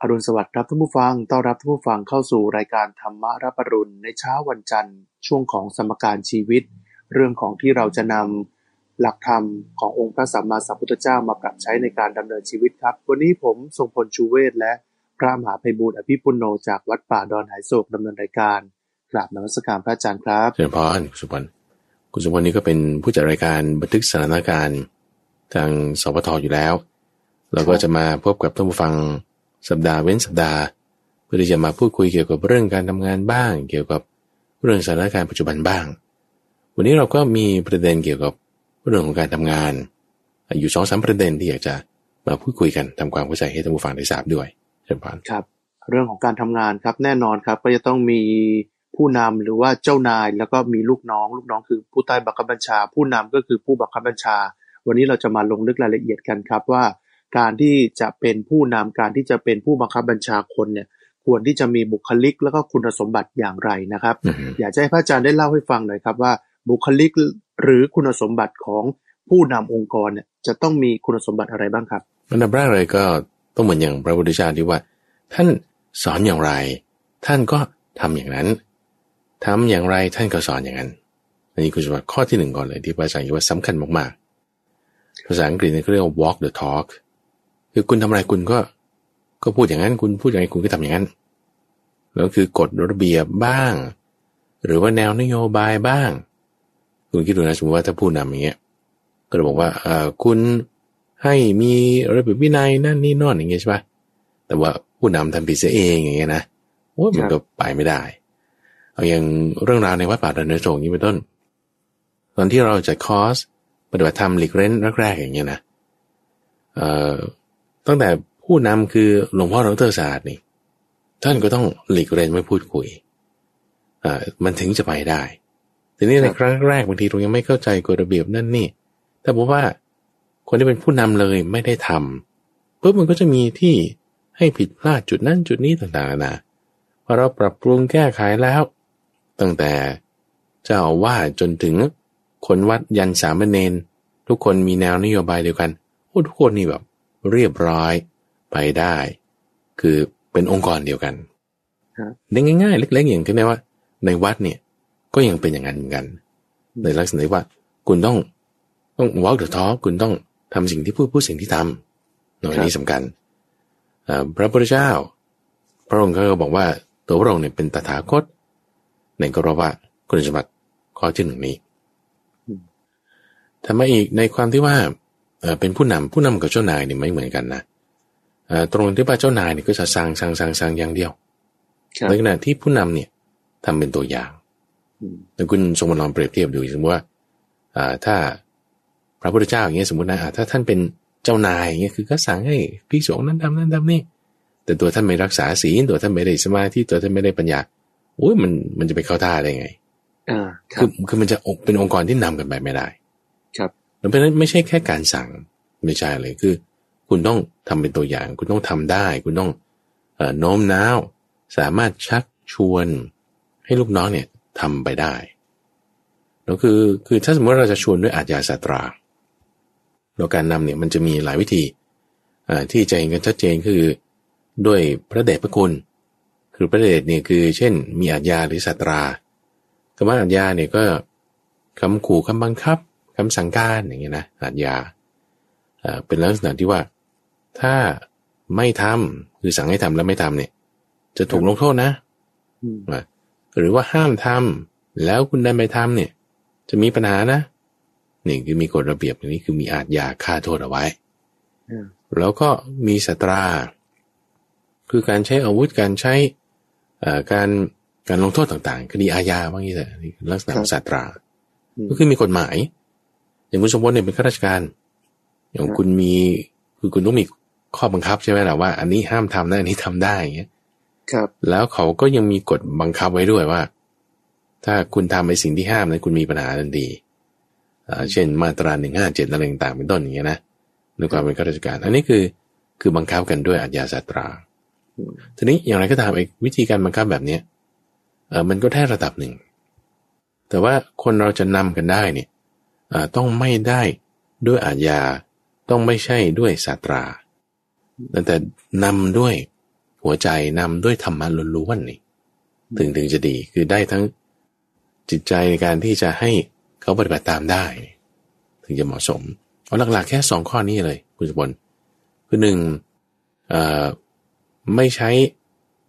อรุณสวัสดิ์ครับท่านผู้ฟัง ต้อนรับท่านผู้ฟังเข้าสู่รายการธรรมรับปรุณในเช้าวันจันทร์ ช่วงของสมการชีวิต เรื่องของที่เราจะนำหลักธรรมขององค์พระสัมมาสัมพุทธเจ้ามาปรับใช้ในการดำเนินชีวิตครับ วันนี้ผมทรงพลชูเวศและพระมหาไพบูลย์อภิปุโนจากวัดป่าดอนหายโศกดำเนินรายการกราบนมัสการพระอาจารย์ครับเจริญพรคุณสุพรรณคุณสุพรรณนี่ก็เป็นผู้จัดรายการบันทึกสถานการณ์ทางสปทอยู่แล้ว เราก็จะมาพบกับท่านผู้ฟัง สัปดาห์เว้นสัปดาห์ เพื่อที่จะมาพูดคุยเกี่ยวกับเรื่องการทำงานบ้าง เกี่ยวกับเรื่องสถานการณ์ปัจจุบันบ้าง วันนี้เราก็มีประเด็นเกี่ยวกับเรื่องของการทำงาน อยู่สองสามประเด็นที่อยากจะมาพูดคุยกันทำความเข้าใจให้ท่านผู้ฟังได้ทราบด้วยเชิญพานครับ เรื่องของการทำงานครับแน่นอนครับก็จะต้องมีผู้นำหรือว่าเจ้านายแล้วก็มีลูกน้อง ลูกน้องคือผู้ใต้บังคับบัญชา ผู้นำก็คือผู้บังคับบัญชา วันนี้เราจะมาลงลึกรายละเอียดกันครับว่า การที่จะเป็นผู้นำการที่จะเป็นผู้บังคับบัญชาคนเนี่ยควรที่จะมีบุคลิกแล้วก็คุณสมบัติอย่างไรนะครับอือฮึอยากจะให้พระอาจารย์ได้เล่าให้ฟังหน่อยครับว่า บุคลิกหรือคุณสมบัติของผู้นำองค์กรเนี่ยจะต้องมีคุณสมบัติอะไรบ้างครับอันดับแรกเลยก็ต้องเหมือนอย่างพระพุทธเจ้าที่ว่า ท่านสอนอย่างไร ท่านก็ทำอย่างนั้นทำอย่างไรท่านก็สอนอย่างนั้นอันนี้คือสมบัติข้อที่หนึ่งก่อนเลยที่พระอาจารย์คิดว่าสำคัญมากๆ ภาษาอังกฤษเนี่ยเขาเรียกว่า walk the talk คือคุณทำอะไรคุณก็ ก็พูดอย่างนั้น คุณพูดอย่างไรคุณก็ทำอย่างนั้นแล้วคือกฎระเบียบบ้าง หรือว่าแนวนโยบายบ้าง คุณคิดดูนะสมมติว่าถ้าผู้นำอย่างเงี้ยก็จะบอกว่าเออคุณให้มีระเบียบวินัยนั่นนี่นอนอย่างเงี้ยใช่ปะแต่ว่าผู้นำทำผิดเสียเองอย่างเงี้ยนะโอ้ยมันก็ไปไม่ได้ เอาอย่างเรื่องราวในวัดป่าดอนเนโศกนี้เป็นต้น ตอนที่เราจัดคอร์สปฏิบัติธรรมหลีกเล่นแรกๆอย่างเงี้ยนะเอ่อ ตั้งแต่ผู้นำคือหลวงพ่อดรศาสตร์นี่ ท่านก็ต้องหลีกเล่นไม่พูดคุยอ่ามันถึงจะไปได้ทีนี้ในครั้งแรกบางทีเรายังไม่เข้าใจกฎระเบียบนั่นนี่ แต่บอกว่าคนที่เป็นผู้นำเลยไม่ได้ทำปุ๊บมันก็จะมีที่ให้ผิดพลาดจุดนั้นจุดนี้ต่างๆนานาพอเราปรับปรุงแก้ไขแล้ว ตั้งแต่เจ้าอาว่าสจนถึงคนวัดยันสามเณรทุกคนมีแนวนโยบายเดียวกันโอ้ทุกคนนี่แบบ เรียบร้อยไปได้ คือเป็นองค์กรเดียวกันครับได้ง่ายๆ เล็ก ๆ อย่างที่ได้ว่า ในวัดเนี่ยก็ยังเป็นอย่างนั้นเหมือนกัน ในลักษณะที่ว่าคุณต้องต้อง walk the talk คุณต้องทำสิ่งที่พูดพูดสิ่งที่ทำเนอะอันนี้สำคัญเอ่อพระพุทธเจ้า พระองค์ก็บอกว่าตัวพระองค์เนี่ยเป็นตถาคตในก็เพราะว่าคุณสมบัติข้อที่หนึ่งนี้อืมทำไมาอีกในความที่ว่า เอ่อเป็นผู้นำผู้นำกับเจ้านายเนี่ยไม่เหมือนกันนะเอ่อตรงที่ว่าเจ้านายเนี่ยก็จะสั่งสั่งสั่งสั่งอย่างเดียวครับในขณะที่ผู้นำเนี่ยทำเป็นตัวอย่างอืมแต่คุณทรงมาลองเปรียบเทียบดูสมมติว่าอ่าถ้าพระพุทธเจ้าอย่างเงี้ยสมมตินะอ่าถ้าท่านเป็นเจ้านายอย่างเงี้ยคือก็สั่งให้ภิกษุนั้นทำนั้นทำนี่แต่ตัวท่านไม่รักษาศีลตัวท่านไม่ได้สมาธิตัวท่านไม่ได้ปัญญาโอ้ยมันมันจะไปเข้าท่าได้ไงอ่าครัคืบอคือมันจะอกเป็นองค์กรที่นำกันไปไม่ได้ ครับแล้ว เพราะฉะนั้นไม่ใช่แค่การสั่งไม่ใช่เลยคือ คุณต้องทำเป็นตัวอย่าง คุณต้องทำได้ คุณต้องโน้มน้าว สามารถชักชวนให้ลูกน้องเนี่ยทำไปได้แล้วคือคือถ้าสมมติเราจะชวนด้วยอาจยาสตราแล้วการนำเนี่ยมันจะมีหลายวิธีที่จะเห็นกันชัดเจนคือด้วยพระเดชพระคุณ คือพระเดชเนี่ยคือเช่น มีอาจยาหรือสตราคำว่าอาจยาเนี่ยก็คำขู่คำบังคับ คำสั่งการอย่างเงี้ยนะอาจยาอ่าเป็นลักษณะที่ว่า ถ้าไม่ทำคือสั่งให้ทำแล้วไม่ทำเนี่ย จะถูกลงโทษนะอืมนะหรือว่าห้ามทำแล้วคุณดันไปทำเนี่ย จะมีปัญหานะนี่คือมีกฎระเบียบอย่างนี้คือมีอาจยาฆ่าโทษเอาไว้อืมแล้วก็มีสตรา คือการใช้อาวุธการใช้เอ่อการการลงโทษต่างๆ คดีอาญาว่างี้แหละนี่คือลักษณะของสตราอืมก็คือมีกฎหมาย อย่างคุณสมบูรณ์เนี่ยเป็นข้าราชการ อย่างครับคุณมีคือคุณต้องมีข้อบังคับใช่ไหมล่ะว่า อันนี้ห้ามทำนะอันนี้ทำได้อย่างเงี้ยครับ แล้วเขาก็ยังมีกฎบังคับไว้ด้วยว่า ถ้าคุณทำในสิ่งที่ห้ามนั้นคุณมีปัญหาทันทีอ่าเช่นมาตราหนึ่งห้าเจ็ดอะไรต่างๆเป็นต้นอย่างเงี้ยนะในความเป็นข้าราชการ อันนี้คือคือบังคับกันด้วยอาญาสตราอืมทีนี้อย่างไรก็ตามไอ้วิธีการบังคับแบบเนี้ยเออมันก็ได้ระดับหนึ่ง แต่ว่าคนเราจะนำกันได้เนี่ยเอ่อ ต้องไม่ได้ด้วยอาญาต้องไม่ใช่ด้วยสตราแต่นำด้วยหัวใจนำด้วยธรรมะล้วนๆนี่ถึงถึงจะดีคือได้ทั้งจิตใจในการที่จะให้เขาปฏิบัติตามได้ ถึงจะเหมาะสมเอาหลักๆแค่สองข้อนี้เลยคุณสมบัติคือหนึ่งไม่ใช้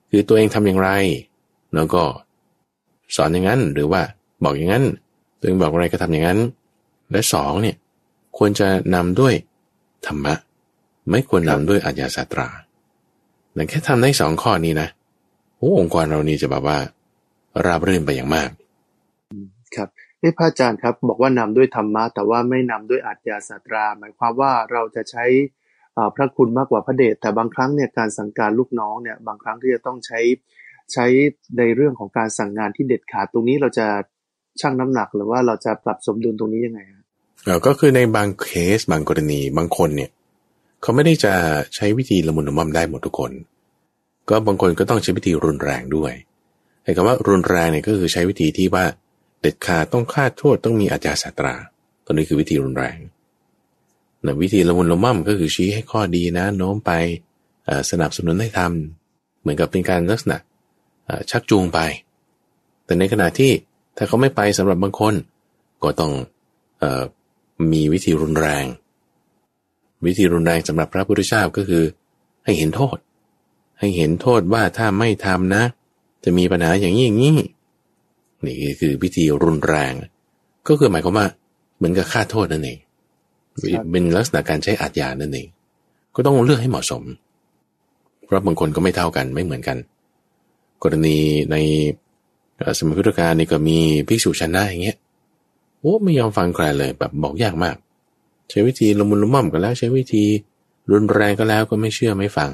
คือตัวเองทำอย่างไร แล้วก็สอนอย่างนั้นหรือว่าบอกอย่างนั้น ตัวเองบอกอะไรก็ทำอย่างนั้น และสองเนี่ยควรจะนำด้วยธรรมะ ไม่ควรนำด้วยอัญาสตราแต่แค่ทำได้สองข้อนี้นะโอ้องค์กรเรานี่จะแบบว่า ราบรื่นไปอย่างมาก ครับนี่พระอาจารย์ครับ บอกว่านำด้วยธรรมะแต่ว่าไม่นำด้วยอัจญาสตรา หมายความว่าเราจะใช้พระคุณมากกว่าพระเดชแต่บางครั้งเนี่ยการสั่งการลูกน้องเนี่ยบางครั้งที่จะต้องใช้ใช้ในเรื่องของการสั่งงานที่เด็ดขาดตรงนี้เราจะชั่งน้ำหนักหรือว่าเราจะปรับสมดุลตรงนี้ยังไงค ก็คือในบางเคสบางกรณีบางคนเนี่ยเขาไม่ได้จะใช้วิธีละมุนละม่อมได้หมดทุกคน ก็บางคนก็ต้องใช้วิธีรุนแรงด้วยไอ้คำว่ารุนแรงเนี่ยก็คือใช้วิธีที่ว่าเด็ดขาดต้องฆ่าโทษต้องมีอาจารย์สตราตัวนี้คือวิธีรุนแรงนะวิธีละมุนละม่อมก็คือชี้ให้ข้อดีนะโน้มไปสนับสนุนให้ทำเหมือนกับเป็นการลักษณะชักจูงไป แต่ในขณะที่ถ้าเขาไม่ไปสำหรับบางคน ก็ต้อง มีวิธีรุนแรง วิธีรุนแรงสำหรับพระพุทธเจ้าก็คือ ให้เห็นโทษ ให้เห็นโทษว่าถ้าไม่ทำนะ จะมีปัญหาอย่างนี้อย่างนี้นี่คือวิธีรุนแรง ก็คือหมายความว่าเหมือนกับฆ่าโทษนั่นเองเป็นลักษณะการใช้อาญานั่นเอง ก็ต้องเลือกให้เหมาะสม เพราะบางคนก็ไม่เท่ากันไม่เหมือนกัน กรณีในสมัยพุทธกาลนี่ก็มีภิกษุชนะอย่างเงี้ย โอ้ไม่ยอมฟังใครเลยแบบบอกยากมาก ใช้วิธีละมุนละม่อมกันแล้ว ใช้วิธีรุนแรงก็แล้วก็ไม่เชื่อไม่ฟัง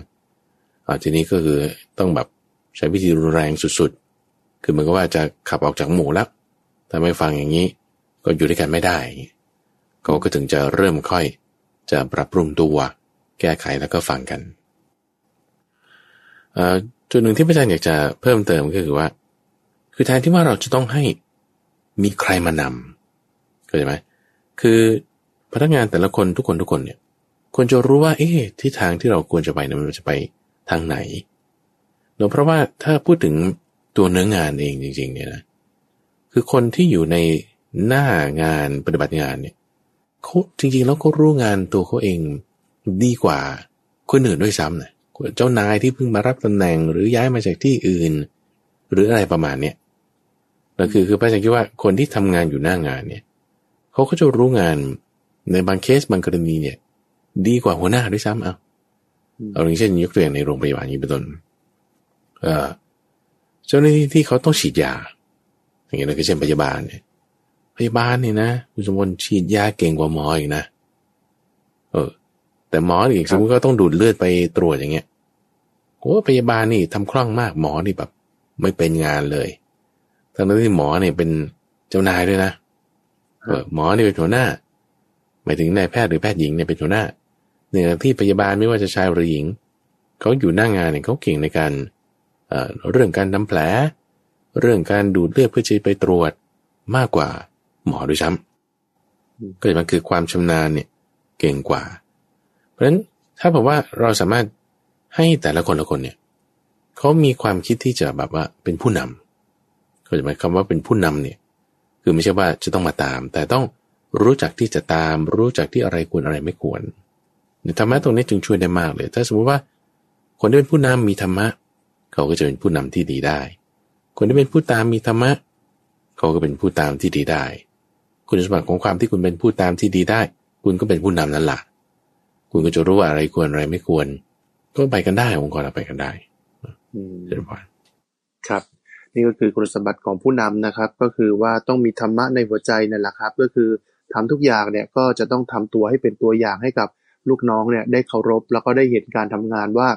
อ่าทีนี้ก็คือต้องแบบใช้วิธีรุนแรงสุดๆ คือเหมือนกับว่าจะขับออกจากหมู่แล้วถ้าไม่ฟังอย่างนี้ ก็อยู่ด้วยกันไม่ได้เขาก็ถึงจะเริ่มค่อย จะปรับปรุงตัว แก้ไขแล้วก็ฟังกันจุดหนึ่งที่พระอาจารย์อยากจะเพิ่มเติมก็คือว่า คือแทนที่ว่าเราจะต้องให้มีใครมานำ เข้าใจไหมคือพนักงานแต่ละคนทุกคนทุกคนเนี่ยควรจะรู้ว่าเอ๊ะที่ทางที่เราควรจะไปนั้นมันจะไปทางไหนเนื่องเพราะว่าถ้าพูดถึงตัวเนื้องานเองจริง ๆ เนี่ยนะคือคนที่อยู่ในหน้างานปฏิบัติงานเนี่ยเขาจริง ๆ แล้วเขารู้งานตัวเขาเองดีกว่าคนอื่นด้วยซ้ำนะเจ้านายที่เพิ่งมารับตำแหน่งหรือย้ายมาจากที่อื่น หรืออะไรประมาณเนี้ยนั่นคือคือพระอาจารย์คิดว่าคนที่ทำงานอยู่หน้างานเนี่ย เขาก็จะรู้งานในบางเคสบางกรณีเนี่ย ดีกว่าหัวหน้าด้วยซ้ำเอาเอาอย่างเช่นยกตัวอย่างในโรงพยาบาลนี้เป็นต้นเออเจ้าหน้าที่ที่เขาต้องฉีดยา อย่างเงี้ยคือเช่นพยาบาลเนี่ย พยาบาลนี่นะคุณสมบัติฉีดยาเก่งกว่าหมออีกนะ เออ แต่หมออีกสมมติก็ต้องดูดเลือดไปตรวจอย่างเงี้ยโอ้พยาบาลนี่ทำคล่องมากหมอนี่แบบ ไม่เป็นงานเลยทั้งที่หมอเนี่ยเป็นเจ้านายด้วยนะ เออหมอนี่เป็นหัวหน้า หมายถึงนายแพทย์หรือแพทย์หญิงเนี่ยเป็นหัวหน้าเนี่ยที่พยาบาลไม่ว่าจะชายหรือหญิง เขาอยู่หน้างงานเนี่ยเขาเก่งในการเเรื่องการทำแผล เรื่องการดูดเลือดเพื่อจะไปตรวจมากกว่าหมอด้วยซ้ำก็จะมันคือความชำนาญเนี่ยเก่งกว่า เพราะฉะนั้นถ้าบอกว่าเราสามารถให้แต่ละคนละคนเนี่ยเขามีความคิดที่จะแบบว่าเป็นผู้นำก็จะหมายความว่าเป็นผู้นำเนี่ย คือไม่ใช่ว่าจะต้องมาตาม แต่ต้องรู้จักที่จะตาม รู้จักที่อะไรควรอะไรไม่ควรธรรมะตรงนี้จึงช่วยได้มากเลย ถ้าสมมติว่า คนที่เป็นผู้นำมีธรรมะ เขาก็จะเป็นผู้นำที่ดีได้ คนที่เป็นผู้ตามมีธรรมะ เขาก็เป็นผู้ตามที่ดีได้ คุณสมบัติของความที่คุณเป็นผู้ตามที่ดีได้ คุณก็เป็นผู้นำนั่นแหละคุณก็จะรู้ว่าอะไรควรอะไรไม่ควร ก็ไปกันได้องค์กรเราไปกันได้เจริญพรครับ นี่ก็คือคุณสมบัติของผู้นำนะครับ ก็คือว่าต้องมีธรรมะในหัวใจนั่นแหละครับ ก็คือทำทุกอย่างเนี่ยก็จะต้องทำตัวให้เป็นตัวอย่างให้กับลูกน้องเนี่ยได้เคารพ แล้วก็ได้เห็นการทำงานว่า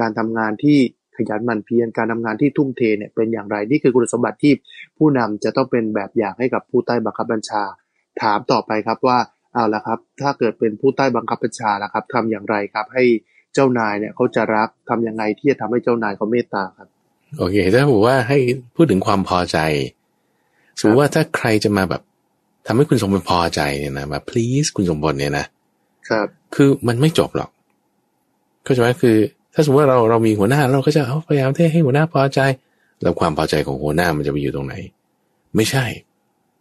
การทำงานที่ขยันหมั่นเพียรการทำงานที่ทุ่มเทเนี่ยเป็นอย่างไรนี่คือคุณสมบัติที่ผู้นำจะต้องเป็นแบบอย่างให้กับผู้ใต้บังคับบัญชา ถามต่อไปครับว่าเอาละครับ ถ้าเกิดเป็นผู้ใต้บังคับบัญชาละครับทำอย่างไรครับ ให้เจ้านายเนี่ยเขาจะรักทํำยังไงที่จะทำให้เจ้านายเขาเมตตาครับ โอเค ถ้าบอกว่าให้พูดถึงความพอใจสมมติว่าถ้าใครจะมาแบบทำให้คุณสมบูรณ์พอใจเนี่ยนะมา please คุณสมบูรณ์เนี่ยนะครับ คือมันไม่จบหรอกเข้าใจไหมคือ ถ้าสมมติว่าเราเรามีหัวหน้าเราก็จะเอาพยายามที่ให้หัวหน้าพอใจ แล้วความพอใจของหัวหน้ามันจะไปอยู่ตรงไหน ไม่ใช่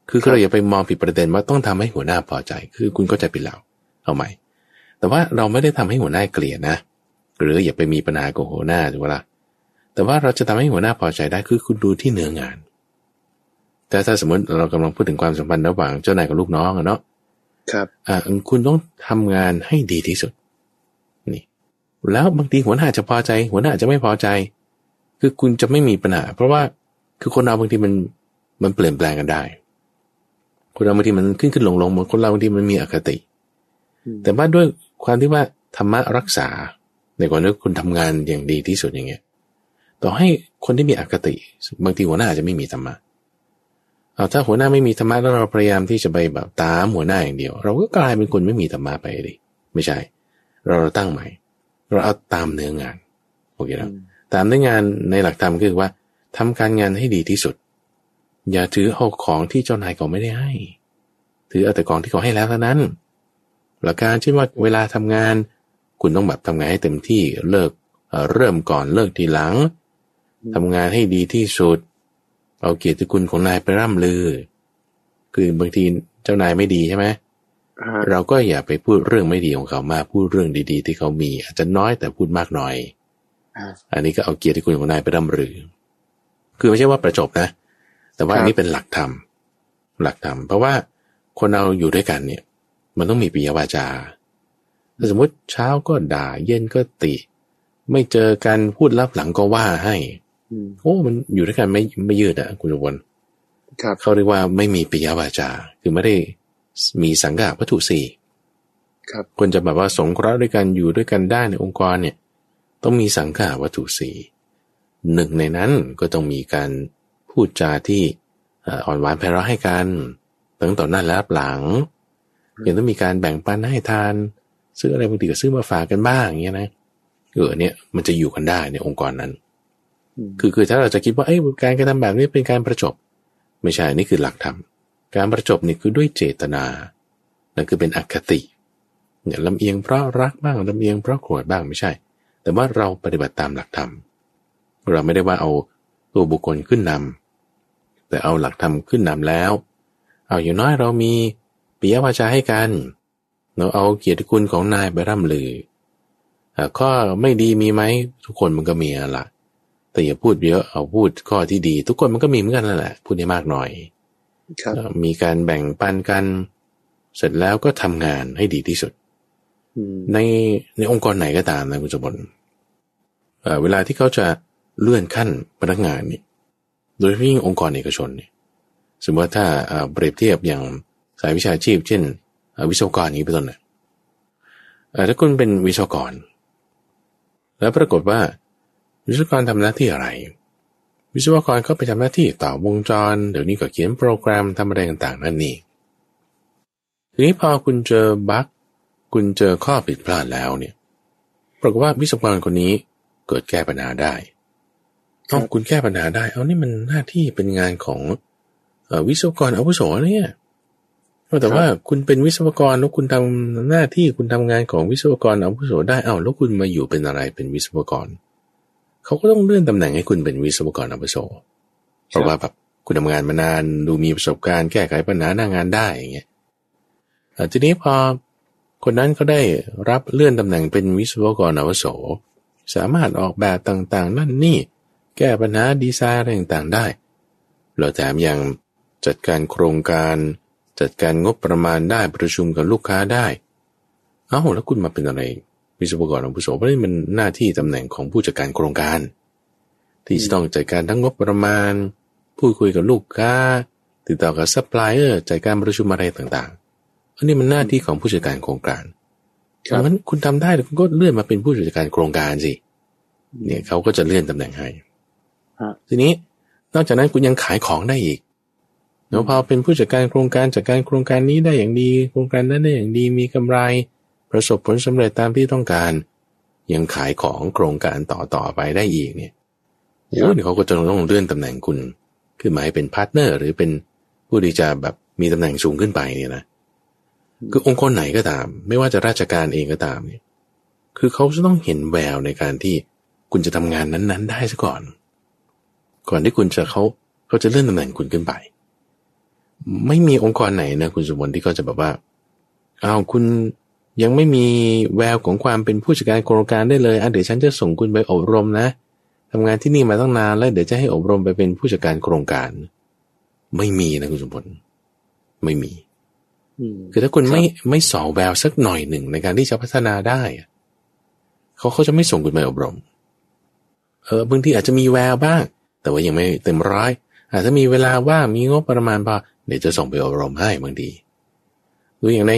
คือเราอย่าไปมองผิดประเด็นว่าต้องทำให้หัวหน้าพอใจ คือคุณก็จะผิดแล้วเอาใหม่แต่ว่าเราไม่ได้ทำให้หัวหน้าเกลียดนะ หรืออย่าไปมีปัญหากับหัวหน้าถูกไหมล่ะ แต่ว่าเราจะทำให้หัวหน้าพอใจได้คือคุณดูที่เนื้องาน แต่ถ้าสมมติเรากำลังพูดถึงความสัมพันธ์ระหว่างเจ้านายกับลูกน้องอะเนาะครับ อ่าคุณต้องทำงานให้ดีที่สุด นี่ แล้วบางทีหัวหน้าจะพอใจ หัวหน้าจะไม่พอใจ คือคุณจะไม่มีปัญหา เพราะว่าคือคนเราบางทีมันมันเปลี่ยนแปลงกันได้ คนเราบางทีมันขึ้นขึ้นลงลงเหมือนคนเราบางทีมันมีอคติ แต่ว่าด้วยความที่ว่าธรรมะรักษาในก่อนที่คุณทำงานอย่างดีที่สุดอย่างเงี้ย ต่อให้คนที่มีอคติ บางทีหัวหน้าอาจจะไม่มีธรรมะเอาถ้าหัวหน้าไม่มีธรรมะแล้วเราพยายามที่จะไปแบบตามหัวหน้าอย่างเดียว เราก็กลายเป็นคนไม่มีธรรมะไปดิไม่ใช่ เราเราตั้งใหม่ เราเอาตามเนื้องานโอเคแล้วตามเนื้องานในหลักธรรมคือว่าทำการงานให้ดีที่สุด อย่าถือเอาของที่เจ้านายเขาไม่ได้ให้ ถือเอาแต่ของที่เขาให้แล้วเท่านั้น หลักการเช่นว่าเวลาทำงาน คุณต้องแบบทำงานให้เต็มที่เลิกเเริ่มก่อนเลิกทีหลัง ทำงานให้ดีที่สุด เอาเกียรติคุณของนายไปร่ำลือ คือบางทีเจ้านายไม่ดีใช่ไหมเราก็อย่าไปพูดเรื่องไม่ดีของเขามาพูดเรื่องดี ๆ ที่เขามี อาจจะน้อยแต่พูดมากหน่อย อันนี้ก็เอาเกียรติคุณของนายไปร่ำลือ คือไม่ใช่ว่าประจบนะ แต่ว่าอันนี้เป็นหลักธรรมหลักธรรมเพราะว่าคนเราอยู่ด้วยกันเนี่ย มันต้องมีปิยวาจาถ้าสมมติเช้าก็ด่า เย็นก็ติ ไม่เจอกันพูดลับหลังก็ว่าให้ โอ้มันอยู่ด้วยกันไม่ไม่ยืดอะคุณวนครับเขาเรียกว่าไม่มีปิยวาจา คือไม่ได้มีสังกัดวัตถุสี่ครับควรจะแบบว่าสงเคราะห์ด้วยกันอยู่ด้วยกันได้ในองค์กรเนี่ย ต้องมีสังกัดวัตถุสี่หนึ่งในนั้นก็ต้องมีการพูดจาที่อ่อนหวานแพเราะให้กันตั้งต่อหน้าและรับหลังยังต้องมีการแบ่งปันให้ทาน ซื้ออะไรบางทีก็ซื้อมาฝากกันบ้างอย่างเงี้ยนะเออเนี่ยมันจะอยู่กันได้ในองค์กรนั้น คือคือถ้าเราจะคิดว่าไอ้การกระทำแบบนี้เป็นการประจบ ไม่ใช่นี่คือหลักธรรมการประจบนี่คือด้วยเจตนานั่นคือเป็นอคติเนี่ยลำเอียงเพราะรักบ้างลำเอียงเพราะโกรธบ้างไม่ใช่ แต่ว่าเราปฏิบัติตามหลักธรรมเราไม่ได้ว่าเอาตัวบุคคลขึ้นนำแต่เอาหลักธรรมขึ้นนำแล้ว เอาอยู่น้อยเรามีปิยวาจาให้กันเราเอาเกียรติคุณของนายไปร่ำลือ ข้อไม่ดีมีไหมทุกคนมันก็มีละ แต่อย่าพูดเยอะเอาพูดข้อที่ดี ทุกคนมันก็มีเหมือนกันนั่นแหละ พูดได้มากหน่อยมีการแบ่งปันกัน เสร็จแล้วก็ทำงานให้ดีที่สุด ในในองค์กรไหนก็ตามนะคุณสมบัติเวลาที่เขาจะเลื่อนขั้นพนักงานนี่โดยเฉพาะองค์กรเอกชนเนี่ยสมมติว่าถ้าเปรียบเทียบอย่างสายวิชาชีพ เช่น วิศวกรนี้เป็นต้นนะถ้าคุณเป็นวิศวกร แล้วปรากฏว่า วิศวกรทำหน้าที่อะไร วิศวกรเขาไปทำหน้าที่ต่อวงจร เดี๋ยวนี้ก็เขียนโปรแกรมทำอะไรต่างๆ นั่นนี่ทีนี้พอคุณเจอบั๊กคุณเจอข้อผิดพลาดแล้วเนี่ยปรากฏว่าวิศวกรคนนี้เกิดแก้ปัญหาได้เอาคุณแก้ปัญหาได้ เอานี่มันหน้าที่เป็นงานของวิศวกรอาวุโสเนี่ยแต่ว่าคุณเป็นวิศวกรแล้วคุณทำหน้าที่คุณทำงานของวิศวกรอาวุโสได้ เอาแล้วคุณมาอยู่เป็นอะไรเป็นวิศวกร เขาก็ต้องเลื่อนตำแหน่งให้คุณเป็นวิศวกรอาวุโสเพราะว่าแบบคุณทำงานมานานดูมีประสบการณ์แก้ไขปัญหาหน้างานได้อย่างเงี้ยทีนี้พอคนนั้นเขาได้รับเลื่อนตำแหน่งเป็นวิศวกรอาวุโส สามารถออกแบบต่างๆ นั่นนี่ แก้ปัญหาดีไซน์อะไรต่างๆได้เราแถมยังจัดการโครงการ จัดการงบประมาณได้ประชุมกับลูกค้าได้ เอ้าแล้วคุณมาเป็นอะไร วิศวกรอาวุโสเพราะนี่มันหน้าที่ตำแหน่งของผู้จัดการโครงการ ที่จะต้องจัดการทั้งงบประมาณ พูดคุยกับลูกค้า ติดต่อกับซัพพลายเออร์จัดการประชุมอะไรต่างๆอันนี้มันหน้าที่ของผู้จัดการโครงการเพราะฉะนั้นคุณทำได้คุณก็เลื่อนมาเป็นผู้จัดการโครงการสิเนี่ยเขาก็จะเลื่อนตำแหน่งให้ทีนี้นอกจากนั้นคุณยังขายของได้อีกเนาะพอเป็นผู้จัดการโครงการจัดการโครงการนี้ได้อย่างดี โครงการนั้นได้อย่างดีมีกำไร ประสบผลสำเร็จตามที่ต้องการ ยังขายของโครงการต่อต่อไปได้อีกเนี่ยโอ้เดี๋ยวเขาก็จะต้องเลื่อนตำแหน่งคุณขึ้นมาให้เป็น partner หรือเป็นผู้ที่จะแบบมีตำแหน่งสูงขึ้นไปเนี่ยนะคือองค์กรไหนก็ตาม ไม่ว่าจะราชการเองก็ตามเนี่ยคือเขาจะต้องเห็นแววในการที่คุณจะทำงานนั้นๆ ได้ซะก่อน ก่อนที่คุณจะเขาเขาจะเลื่อนตำแหน่งคุณขึ้นไป ไม่มีองค์กรไหนนะคุณสมบัติที่เขาจะแบบว่าอ้าวคุณ ยังไม่มีแววของความเป็นผู้จัดการโครงการได้เลยอะเดี๋ยวฉันจะส่งคุณไปอบรมนะทำงานที่นี่มาตั้งนานแล้วเดี๋ยวจะให้อบรมไปเป็นผู้จัดการโครงการ ไม่มีนะคุณสมบัติไม่มีคือถ้าคุณไม่ไม่สอแววสักหน่อยหนึ่งในการที่จะพัฒนาได้เขาเขาจะไม่ส่งคุณไปอบรม เออบางทีอาจจะมีแววบ้าง แต่ว่ายังไม่เต็มร้อยอาจจะมีเวลาว่างมีงบประมาณพอเดี๋ยวจะส่งไปอบรมให้บางที ดูอย่างใน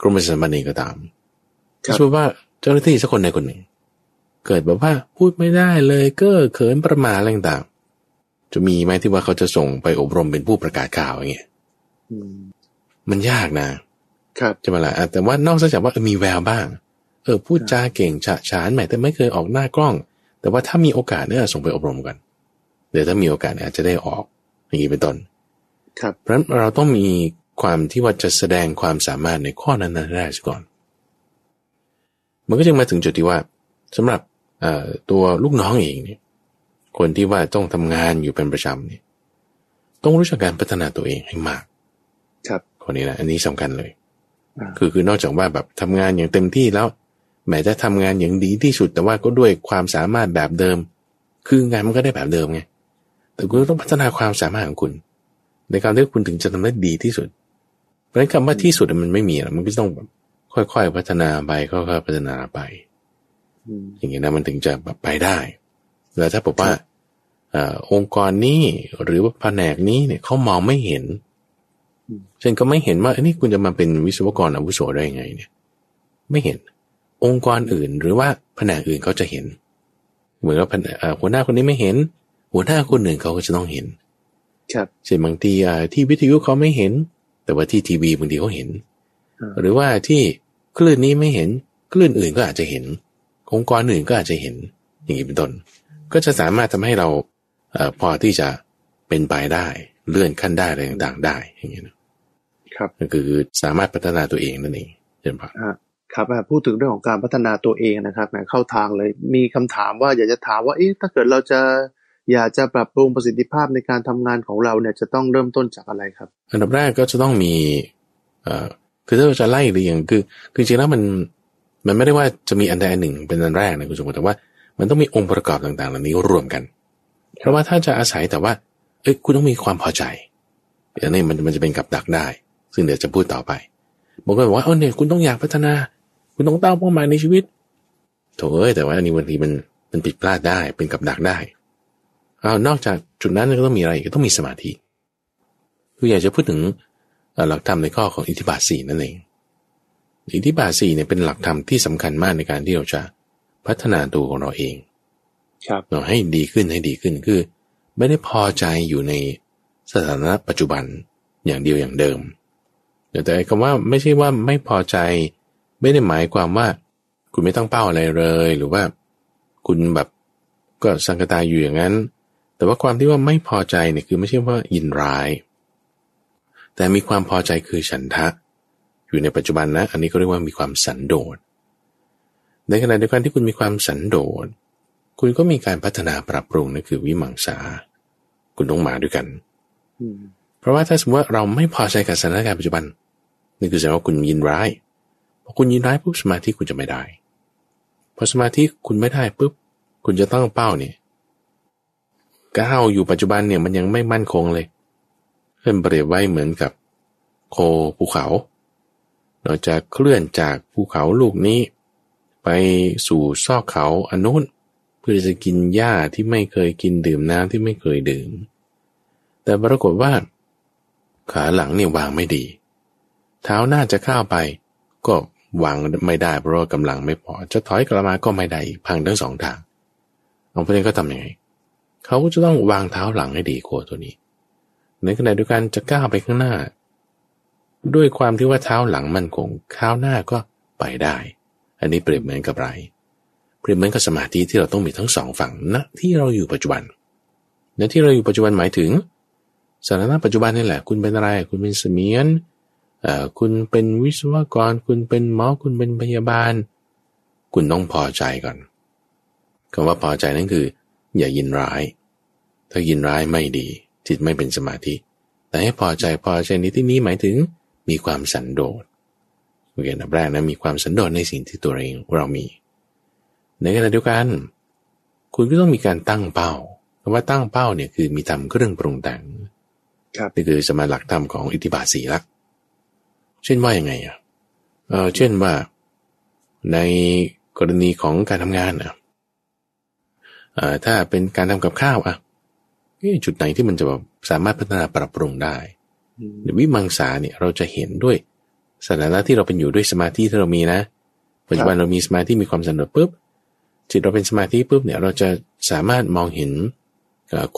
กรมประชาสัมพันธ์เองก็ตามสมมติว่าเจ้าหน้าที่สักคนใดคนหนึ่ง เกิดแบบว่าพูดไม่ได้เลยก็เขินประมาอะไรต่างจะมีไหมที่ว่าเขาจะส่งไปอบรมเป็นผู้ประกาศข่าวอย่างเงี้ยมันยากนะ ครับจะมาละแต่ว่านอกจากว่ามีแววบ้าง เออพูดจาเก่งฉะฉานใหม่แต่ไม่เคยออกหน้ากล้อง แต่ว่าถ้ามีโอกาสเนี่ยส่งไปอบรมกัน เดี๋ยวถ้ามีโอกาสอาจจะได้ออกอย่างนี้เป็นต้น ครับเพราะฉะนั้นเราต้องมี ความที่ว่าจะแสดงความสามารถในข้อนั้นๆได้ก่อน มันก็จึงมาถึงจุดที่ว่าสำหรับตัวลูกน้องเองเนี่ยคนที่ว่าต้องทำงานอยู่เป็นประจำเนี่ยต้องรู้จักการพัฒนาตัวเองให้มาก ครับคนนี้นะอันนี้สำคัญเลย คือคือนอกจากว่าแบบทำงานอย่างเต็มที่แล้ว แม้จะทำงานอย่างดีที่สุด แต่ว่าก็ด้วยความสามารถแบบเดิม คืองานมันก็ได้แบบเดิมไงแต่คุณต้องพัฒนาความสามารถของคุณ ในการที่คุณถึงจะทำได้ดีที่สุด เพราะฉะนั้นคำว่าที่สุดมันไม่มีหรอกมันก็ต้องแบบค่อยๆพัฒนาไปค่อยๆพัฒนาไปอย่างนี้นะมันถึงจะแบบไปได้ แล้วถ้าบอกว่าองค์กรนี้หรือว่าแผนกนี้เนี่ยเขามองไม่เห็นเช่นก็ไม่เห็นว่าอันนี้คุณจะมาเป็นวิศวกรอาวุโสได้ยังไง เนี่ย ไม่เห็น องค์กรอื่น หรือว่าแผนกอื่นเขาจะเห็น เหมือนว่าหัวหน้าคนนี้ไม่เห็น หัวหน้าคนอื่นเขาก็จะต้องเห็น ครับเช่นบางทีที่วิทยุเขาไม่เห็น แต่ว่าที่ทีวีบางทีเขาเห็น หรือว่าที่คลื่นนี้ไม่เห็นคลื่นอื่นก็อาจจะเห็นองค์กรอื่นก็อาจจะเห็นอย่างนี้เป็นต้น ก็จะสามารถทำให้เราเอพอที่จะเป็นไปได้เลื่อนขั้นได้อะไรต่างๆได้อย่างนี้นะครับก็คือสามารถพัฒนาตัวเองนั่นเองเช่นพะครับพูดถึงเรื่องของการพัฒนาตัวเองนะครับเข้าทางเลยมีคำถามว่าอยากจะถามว่าเอ๊ะถ้าเกิดเราจะ อยากจะปรับปรุงประสิทธิภาพในการทำงานของเราเนี่ยจะต้องเริ่มต้นจากอะไรครับ อันดับแรกก็จะต้องมีเอ่อคือถ้าเราจะไล่เรียงคือคือจริงแล้วมันมันไม่ได้ว่าจะมีอันใดอันหนึ่งเป็นอันแรกนะคุณสมบัติแต่ว่า มันต้องมีองค์ประกอบต่างๆ เหล่านี้รวมกัน เพราะว่าถ้าจะอาศัยแต่ว่า เอ้ยคุณต้องมีความพอใจอันนี้มันมันจะเป็นกับดักได้ ซึ่งเดี๋ยวจะพูดต่อไปบางคนบอกว่าเออเนี่ยคุณต้องอยากพัฒนา คุณต้องตั้งเป้าหมายในชีวิตโถเอ้ยแต่ว่าอันนี้บางทีมันมันผิดพลาดได้เป็นกับดักได้ เอานอกจากจุดนั้นก็ต้องมีอะไรก็ต้องมีสมาธิ คืออยากจะพูดถึงหลักธรรมในข้อของอิทธิบาทสี่นั่นเอง อิทธิบาทสี่เนี่ยเป็นหลักธรรมที่สำคัญมากในการที่เราจะพัฒนาตัวของเราเอง ครับเราให้ดีขึ้นให้ดีขึ้นคือ ไม่ได้พอใจอยู่ในสถานะปัจจุบันอย่างเดียวอย่างเดิม แต่คำว่าไม่ใช่ว่าไม่พอใจ ไม่ได้หมายความว่า คุณไม่ต้องเป้าอะไรเลย หรือว่า คุณแบบก็สังกตายอยู่อย่างนั้น แต่ว่าความที่ว่าไม่พอใจเนี่ยคือไม่ใช่ว่ายินร้าย แต่มีความพอใจคือฉันทะ อยู่ในปัจจุบันนะ อันนี้ก็เรียกว่ามีความสันโดษ ในขณะเดียวกันที่คุณมีความสันโดษ คุณก็มีการพัฒนาปรับปรุงนั่นคือวิมังสา คุณต้องมาด้วยกัน เพราะว่าถ้าสมมติว่าเราไม่พอใจกับสถานการณ์ปัจจุบันนี่คือแสดงว่าคุณยินร้ายพอคุณยินร้ายปุ๊บสมาธิคุณจะไม่ได้ พอสมาธิคุณไม่ได้ปุ๊บคุณจะตั้งเป้าเนี่ย ก้าวอยู่ปัจจุบันเนี่ยมันยังไม่มั่นคงเลยเพื่อนเปรียบไว้เหมือนกับ โคภูเขา เราจะเคลื่อนจากภูเขาลูกนี้ ไปสู่ซอกเขาอันนู้นเพื่อจะกินหญ้าที่ไม่เคยกินดื่มน้ำที่ไม่เคยดื่ม แต่ปรากฏว่า ขาหลังเนี่ยวางไม่ดี เท้าหน้าจะเข้าไป ก็วางไม่ได้เพราะว่ากำลังไม่พอ จะถอยกลับมาก็ไม่ได้พังทั้งสองทางเอาเพราะนั้นก็ทำยังไง เขาก็จะต้องวางเท้าหลังให้ดีโคตัวนี้ ในขณะเดียวกันจะก้าวไปข้างหน้า ด้วยความที่ว่าเท้าหลังมันคงเท้าหน้าก็ไปได้ อันนี้เปรียบเหมือนกับไรเปรียบเหมือนกับสมาธิที่เราต้องมีทั้งสองฝั่งณที่เราอยู่ปัจจุบันณที่เราอยู่ปัจจุบันหมายถึงสถานะปัจจุบันนี่แหละ คุณเป็นอะไร คุณเป็นเสมียนคุณเป็นวิศวกร คุณเป็นหมอ คุณเป็นพยาบาล คุณต้องพอใจก่อนคำว่าพอใจนั่นคือ อย่ายินร้าย ถ้ายินร้ายไม่ดี จิตไม่เป็นสมาธิ แต่ให้พอใจพอใจในที่นี้หมายถึงมีความสันโดษโอเคนะแรกนะมีความสันโดษในสิ่งที่ตัวเองเรามี ในขณะเดียวกัน คุณก็ต้องมีการตั้งเป้าคำว่าตั้งเป้าเนี่ยคือมีทำเครื่องปรุงแต่งครับนี่คือสมาหลักธรรมของอิทธิบาทสีลัก เช่นว่ายังไงอะเออเช่นว่าในกรณีของการทำงานอะถ้าเป็นการทำกับข้าวอะ จุดไหนที่มันจะแบบสามารถพัฒนาปรับปรุงได้วิมังสาเนี่ยเราจะเห็นด้วยสถานะที่เราเป็นอยู่ด้วยสมาธิที่เรามีนะปัจจุบันเรามีสมาธิมีความสนุกปุ๊บจิตเราเป็นสมาธิปุ๊บเนี่ยเราจะสามารถมองเห็น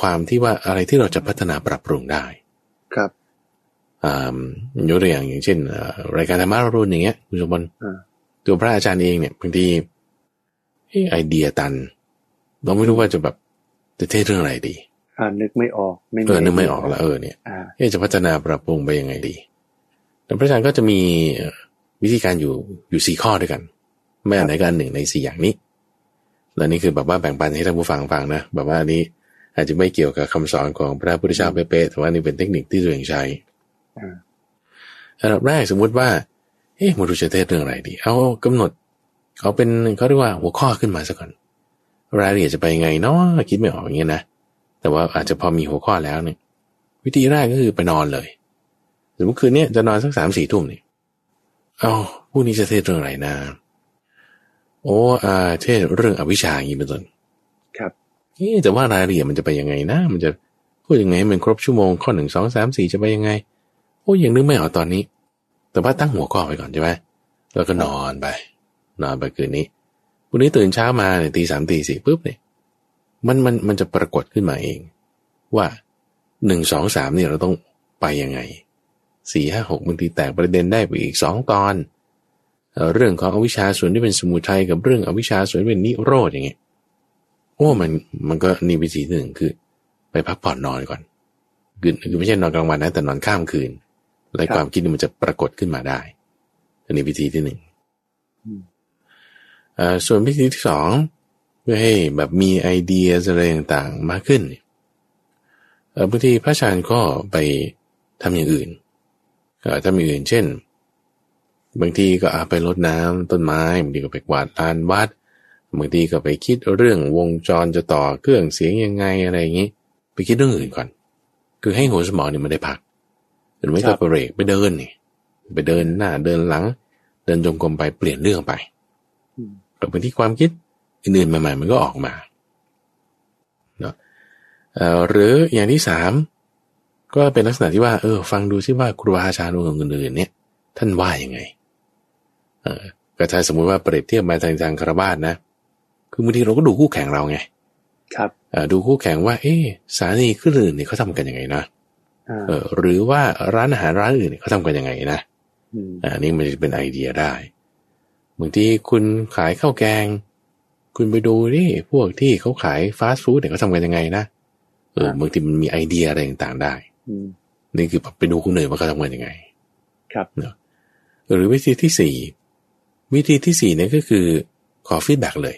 ความที่ว่าอะไรที่เราจะพัฒนาปรับปรุงได้ ครับยกตัวอย่างอย่างเช่นรายการธรรมะรุ่นอย่างเงี้ยคุณสมบัติตัวพระอาจารย์เองเนี่ยบางทีไอเดียตัน เราไม่รู้ว่าจะแบบจะเทศเรื่องอะไรดี อ่านึกไม่ออกไม่เออนึกไม่ออกแล้วเออเนี่ยจะพัฒนาปรับปรุงไปยังไงดีแต่พระอาจารย์ก็จะมีวิธีการอยู่อยู่สี่ข้อด้วยกัน ไม่อันไหนกันหนึ่งในสี่อย่างนี้แล้วนี่คือแบบว่าแบ่งปันให้ท่านผู้ฟังฟังนะแบบว่าอันนี้อาจจะไม่เกี่ยวกับคำสอนของพระพุทธเจ้าเป๊ะๆแต่ว่านี่เป็นเทคนิคที่ตัวเองใช้อันดับแรกสมมุติว่าเอ๊ะมรุจะเทศเรื่องอะไรดี เอากำหนดเขาเป็นเขาเรียกว่าหัวข้อขึ้นมาสักก่อนรายละเอียดจะไปยังไงเนาะคิดไม่ออกอย่างเงี้ยนะ แต่ว่าอาจจะพอมีหัวข้อแล้วเนี่ย วิธีแรกก็คือไปนอนเลยสมมติคืนนี้จะนอนสักสามสี่ทุ่มนี่เอาพรุ่งนี้จะเทศเรื่องอะไรนะ โอ้อาเทศเรื่องอวิชชาอย่างนี้เป็นต้นครับเอ๊แต่ว่ารายละเอียดมันจะไปยังไงนะ มันจะพูดยังไงมันครบชั่วโมงข้อหนึ่งสองสามสี่จะไปยังไง โอ้ยังนึกไม่ออกตอนนี้ แต่ว่าตั้งหัวข้อไปก่อนใช่ไหมแล้วก็นอนไป นอนไปคืนนี้พรุ่งนี้ตื่นเช้ามาเนี่ยตีสามตีสี่ปุ๊บเนี่ย มันมันมันจะปรากฏขึ้นมาเอง ว่าหนึ่งสองสามเนี่ยเราต้องไปยังไงสี่ห้าหกบางทีแตกประเด็นได้ไปอีกสองตอน เรื่องของอวิชชาส่วนที่เป็นสมุทัยกับเรื่องอวิชชาส่วนที่เป็นนิโรธอย่างเงี้ยโอ้มันมันก็นี่วิธีหนึ่งคือ ไปพักผ่อนนอนก่อนคือคือไม่ใช่นอนกลางวันนะแต่นอนข้ามคืนและความคิดมันจะปรากฏขึ้นมาได้อันนี้วิธีที่หนึ่งส่วนวิธีที่สองเพื่อให้แบบมีไอเดียอะไรต่างๆมากขึ้นบางทีพระอาจารย์ก็ไปทำอย่างอื่นถ้ามีอื่น เช่น บางทีก็อาไปรดน้ำต้นไม้บางทีก็ไปกวาดลานวัดบางทีก็ไปคิดเรื่องวงจรจะต่อเครื่องเสียงยังไงอะไรอย่างนี้ ไปคิดเรื่องอื่นก่อน คือให้หัวสมองเนี่ยมันได้พักหรือไม่ก็ไปเบรกไปเดินนี่ไปเดินหน้าเดินหลัง เดินจงกรมไปเปลี่ยนเรื่องไปต่อไปที่ความคิด อื่นๆใหม่ๆมันก็ออกมาเนาะหรืออย่างที่สามก็เป็นลักษณะที่ว่าเออฟังดูซิว่าครูบาอาจารย์องค์อื่นๆเนี่ยท่านว่ายังไงเออก็ถ้าสมมุติว่าเปรียบเทียบมาทางทางคารวาสนะ คือบางทีเราก็ดูคู่แข่งเราไง ครับดูคู่แข่งว่า เออสานีขึ้นอื่นเนี่ยเขาทำกันยังไงนะเออหรือว่าร้านอาหารร้านอื่นเขาทำกันยังไงนะอ่านี่มันจะเป็นไอเดียได้บางทีคุณขายข้าวแกง คุณไปดูนี่พวกที่เขาขายฟาสต์ฟู้ดเนี่ยเขาทำกันยังไงนะเออบางทีมันมีไอเดียอะไรต่างๆได้นี่คือไปดูคนอื่นว่าเขาทำงานยังไง ครับเนาะหรือวิธีที่สี่วิธีที่สี่เนี่ยก็คือขอ feedback เลย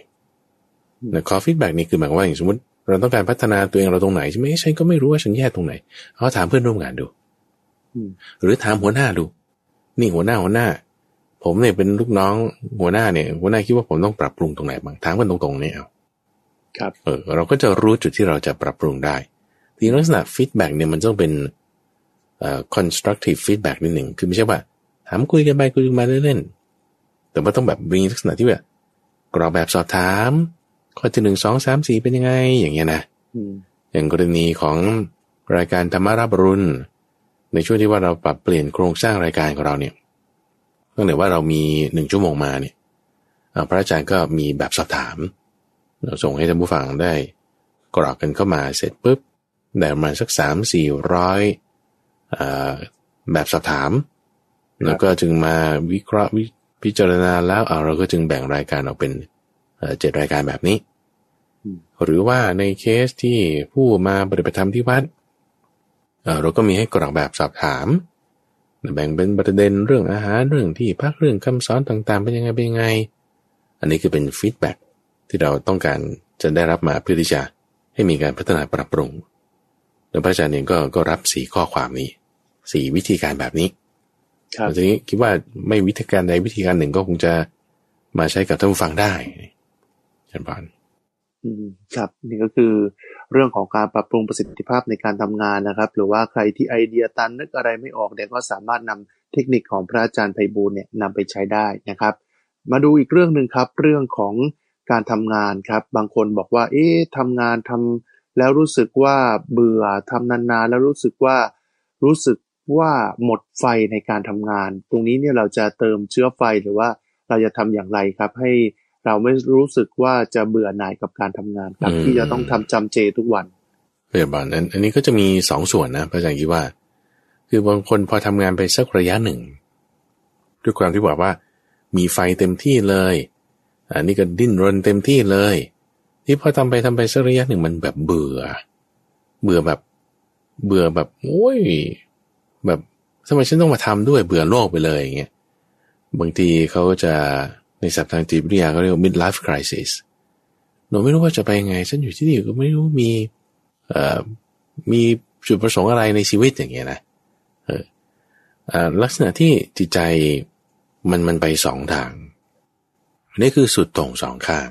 นะขอ feedback นี่คือหมายความว่าอย่างสมมติ เราต้องการพัฒนาตัวเองเราตรงไหนใช่ไหมฉันก็ไม่รู้ว่าฉันแย่ตรงไหนเอาถามเพื่อนร่วมงานดูหรือถามหัวหน้าดู นี่หัวหน้าหัวหน้า ผมเนี่ยเป็นลูกน้องหัวหน้าเนี่ย หัวหน้าคิดว่าผมต้องปรับปรุงตรงไหนบ้างถามกันตรงๆเนี่ยเอาครับเออเราก็จะรู้จุดที่เราจะปรับปรุงได้ ทีนี้ลักษณะ feedback เนี่ยมันต้องเป็นเอ่อ constructive feedback นิดหนึ่งคือไม่ใช่ว่า ถามคุยกันไปคุยกันมาเล่นๆแต่ว่าต้องแบบมีลักษณะที่แบบกรอกแบบสอบถาม ข้อที่หนึ่งสองสามสี่เป็นยังไง อย่างเงี้ยนะอย่างกรณีของรายการธรรมารับรุนในช่วงที่ว่าเราปรับเปลี่ยนโครงสร้างรายการของเราเนี่ย ตั้งแต่ว่าเรามีหนึ่งชั่วโมงมาเนี่ยพระอาจารย์ก็มีแบบสอบถาม เราส่งให้ท่านผู้ฟังได้ กรอกกันเข้ามาเสร็จปุ๊บได้ประมาณสักสามสี่ร้อยแบบสอบถาม แล้วก็จึงมาวิเคราะห์พิจารณาแล้วเอาเราก็จึงแบ่งรายการออกเป็นเจ็ดรายการแบบนี้ หรือว่าในเคสที่ผู้มาปฏิบัติธรรมที่วัดเราก็มีให้กรอกแบบสอบถาม แบ่งเป็นประเด็นเรื่องอาหารเรื่องที่พักเรื่องคำสอนต่างๆ เป็นยังไงเป็นยังไง อันนี้คือเป็นฟีดแบ็ที่เราต้องการจะได้รับมาเพื่อที่จะให้มีการพัฒนาปรับปรุงแล้วพระอาจารย์เองก็ก็รับสีข้อความนี้สี่วิธีการแบบนี้ครับทีนี้คิดว่าไม่วิธีการใดวิธีการหนึ่งก็คงจะมาใช้กับท่านผู้ฟังได้อาจารย์บานอืมครับนี่ก็คือ เรื่องของการปรับปรุงประสิทธิภาพในการทำงานนะครับ หรือว่าใครที่ไอเดียตันนึกอะไรไม่ออกเนี่ยก็สามารถนำเทคนิคของพระอาจารย์ไพบูลเนี่ยนำไปใช้ได้นะครับ มาดูอีกเรื่องหนึ่งครับ เรื่องของการทำงานครับ บางคนบอกว่า เอ๊ะทำงานทำแล้วรู้สึกว่าเบื่อทำนานๆ แล้วรู้สึกว่ารู้สึกว่าหมดไฟในการทำงาน ตรงนี้เนี่ยเราจะเติมเชื้อไฟหรือว่าเราจะทำอย่างไรครับ ให้ เราไม่รู้สึกว่าจะเบื่อหน่ายกับการทำงานครับที่จะต้องทำจำเจทุกวันเรียบร้อยอันนี้ก็จะมีสองส่วนนะพระอาจารย์คิดว่า คือบางคนพอทำงานไปสักระยะหนึ่งด้วยความที่บอกว่า มีไฟเต็มที่เลย อันนี้ก็ดิ้นรนเต็มที่เลย ที่พอทำไปทำไปสักระยะหนึ่งมันแบบเบื่อ เบื่อแบบ เบื่อแบบโอ้ย แบบทำไมฉันต้องมาทำด้วยเบื่อโลกไปเลยอย่างเงี้ยบางทีเขาจะ ในศัพท์ทางจิตวิทยาเขาเรียกว่า midlife crisis หนูไม่รู้ว่าจะไปยังไง ฉันอยู่ที่นี่ก็ไม่รู้มีเอ่อมีจุดประสงค์อะไรในชีวิตอย่างเงี้ยนะเออลักษณะที่จิตใจมันมันไปสองทางนี่คือสุดตรงสองข้าง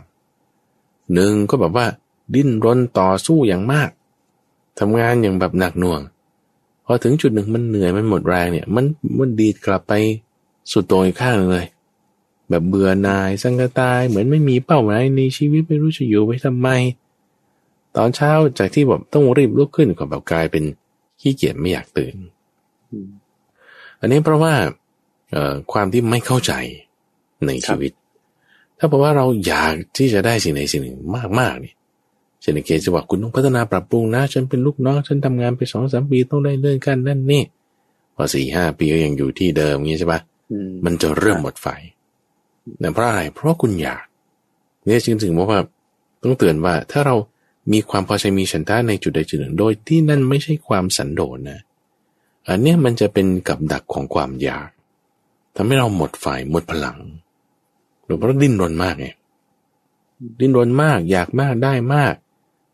หนึ่งก็แบบว่า ดิ้นรนต่อสู้อย่างมากทำงานอย่างแบบหนักหน่วง พอถึงจุดหนึ่งมันเหนื่อยมันหมดแรงเนี่ย มันมันดีดกลับไปสุดตรงอีกข้างเลย แบบเบื่อหน่ายสังกตาย เหมือนไม่มีเป้าหมายในชีวิตไม่รู้จะอยู่ไปทำไม ตอนเช้าจากที่แบบต้องรีบลุกขึ้นก็แบบกลายเป็นขี้เกียจไม่อยากตื่น อันนี้เพราะว่าความที่ไม่เข้าใจในชีวิต ถ้าบอกว่าเราอยากที่จะได้สิ่งใดสิ่งหนึ่งมากๆนี่เช่นเคสจะบอกคุณต้องพัฒนาปรับปรุงนะ ฉันเป็นลูกน้อง ฉันทำงานไปสองสามปีต้องได้เลื่อนกันนั่นนี่ พอสี่ห้าปีก็ยังอยู่ที่เดิมงี้ใช่ปะมันจะเริ่มหมดไฟ แต่เพราะอะไรเพราะคุณอยากเนี่ยจริงๆว่าต้องเตือนว่าถ้าเรามีความพอใจมีฉันทะในจุดใดจุดหนึ่ง โดยที่นั่นไม่ใช่ความสันโดษนะอันนี้มันจะเป็นกับดักของความอยากทำให้เราหมดไฟหมดพลังหรือเพราะดิ้นรนมากไงดิ้นรนมากอยากมากได้มาก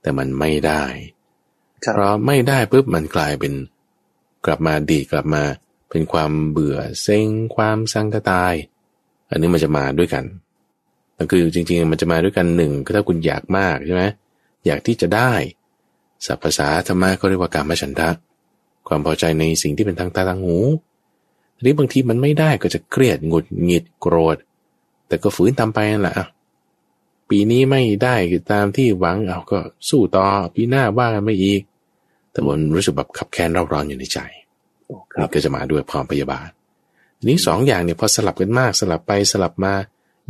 แต่มันไม่ได้เพราะไม่ได้ปุ๊บมันกลายเป็น กลับมาดีกลับมา เป็นความเบื่อเซ็งความสังกตาย อันนี้มันจะมาด้วยกันก็คือจริงๆ มันจะมาด้วยกันหนึ่งก็ถ้าคุณอยากมากใช่ไหมอยากที่จะได้สัพภาษาธรรมะก็เรียกว่าการมฉันทะความพอใจในสิ่งที่เป็นทางตาทางหูทีนี้บางทีมันไม่ได้ก็จะเครียดหงุดหงิดโกรธ แต่ก็ฝืนทำไปนั่นแหละปีนี้ไม่ได้ตามที่หวังเอาก็สู้ต่อปีหน้าว่ากันไม่อีก แต่มันรู้สึกแบบขับแค้นเร่าร้อนอยู่ในใจนี่ก็จะมาด้วยความพยาบาท นี้สองอย่างเนี่ยพอสลับกันมากสลับไปสลับมา